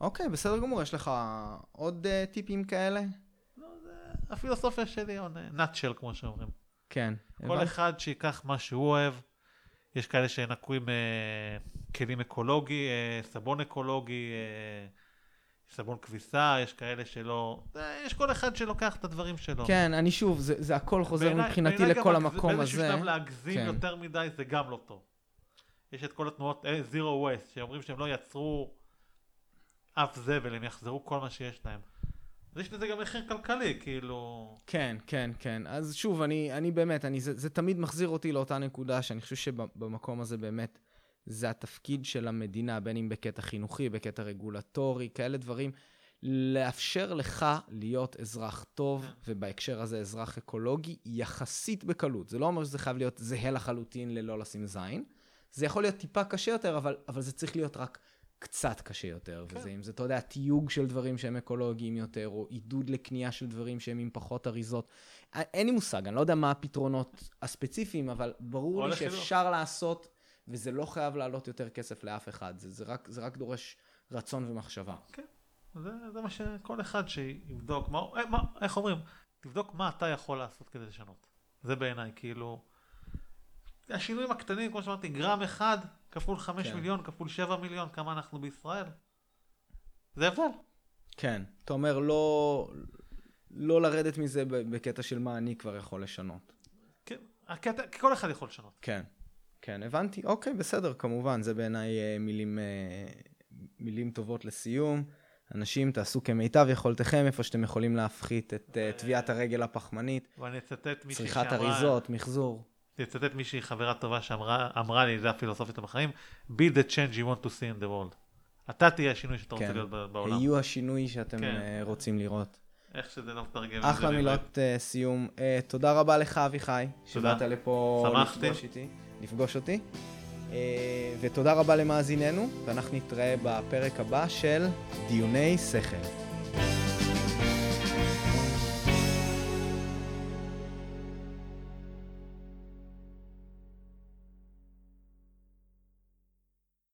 אוקיי, בסדר גמור, יש לך עוד אה, טיפים כאלה? הפילוסופיה שלי, או נאטשל כמו שאומרים. כן. כל הבנתי. אחד שיקח מה שהוא אוהב. יש כאלה שינקו עם אה, כלים אקולוגי, אה, סבון אקולוגי, אה, סבון כביסה, יש כאלה שלא... אה, יש כל אחד שלוקח את הדברים שלו. כן, אני שוב, זה, זה הכל חוזר בעיניי- מבחינתי בעיניי גם לכל המקום באיזשהו הזה. שלב להגזים כן. יותר מדי זה גם לא טוב. יש את כל התנועות, אה, zero waste, שאומרים שהם לא יצרו אף זבל, הם יחזרו כל מה שיש להם. אז יש לזה גם מחיר כלכלי, כאילו... כן, כן, כן. אז שוב, אני, אני באמת, אני, זה, זה תמיד מחזיר אותי לאותה נקודה, שאני חושב שבמקום הזה באמת, זה התפקיד של המדינה, בין אם בקטע חינוכי, בקטע רגולטורי, כאלה דברים. לאפשר לך להיות אזרח טוב, ובהקשר הזה אזרח אקולוגי, יחסית בקלות. זה לא אומר שזה חייב להיות זהה לחלוטין ללא לשים זין. זה יכול להיות טיפה קשה יותר, אבל, אבל זה צריך להיות רק קצת קשה יותר. כן. וזה אם זה, אתה יודע, תיוג של דברים שהם אקולוגיים יותר, או עידוד לקנייה של דברים שהם עם פחות אריזות. אין לי מושג, אני לא יודע מה הפתרונות הספציפיים, אבל ברור לי שאפשר לא. לעשות, וזה לא חייב לעלות יותר כסף לאף אחד. זה, זה, רק, זה רק דורש רצון ומחשבה. כן. זה, זה מה שכל אחד שיבדוק, מה, אה, מה, איך אומרים, תבדוק מה אתה יכול לעשות כדי לשנות. זה בעיניי, כאילו, השינויים הקטנים, כמו שאמרתי, גרם אחד כפול חמש כן. מיליון, כפול שבע מיליון, כמה אנחנו בישראל. זה הבדל. כן, אתה אומר לא, לא לרדת מזה בקטע של מה אני כבר יכול לשנות. כן, הקטע, כל אחד יכול לשנות. כן, כן, הבנתי. אוקיי, בסדר, כמובן, זה בעיניי אה, מילים, אה, מילים טובות לסיום. אנשים, תעשו כמיטב יכולתכם איפה שאתם יכולים להפחית את uh, טביעת הרגל הפחמנית. ואני אצטט מישהי שאמרה... צריכת אריזות, מחזור. אצטט מישהי חברה טובה שאמרה לי, זה הפילוסופית בחיים, be the change you want to see in the world. אתה תהיה השינוי שאתה רוצה כן. להיות בעולם. היו השינוי שאתם כן. אה, רוצים לראות. איך שזה לא מתרגם. אחלה מילות uh, סיום. Uh, תודה רבה לך, אביחי, שבאת לפה לפגוש איתי, לפגוש אותי. אה, ותודה רבה למאזיננו, ואנחנו נתראה בפרק הבא של דיוני שכל.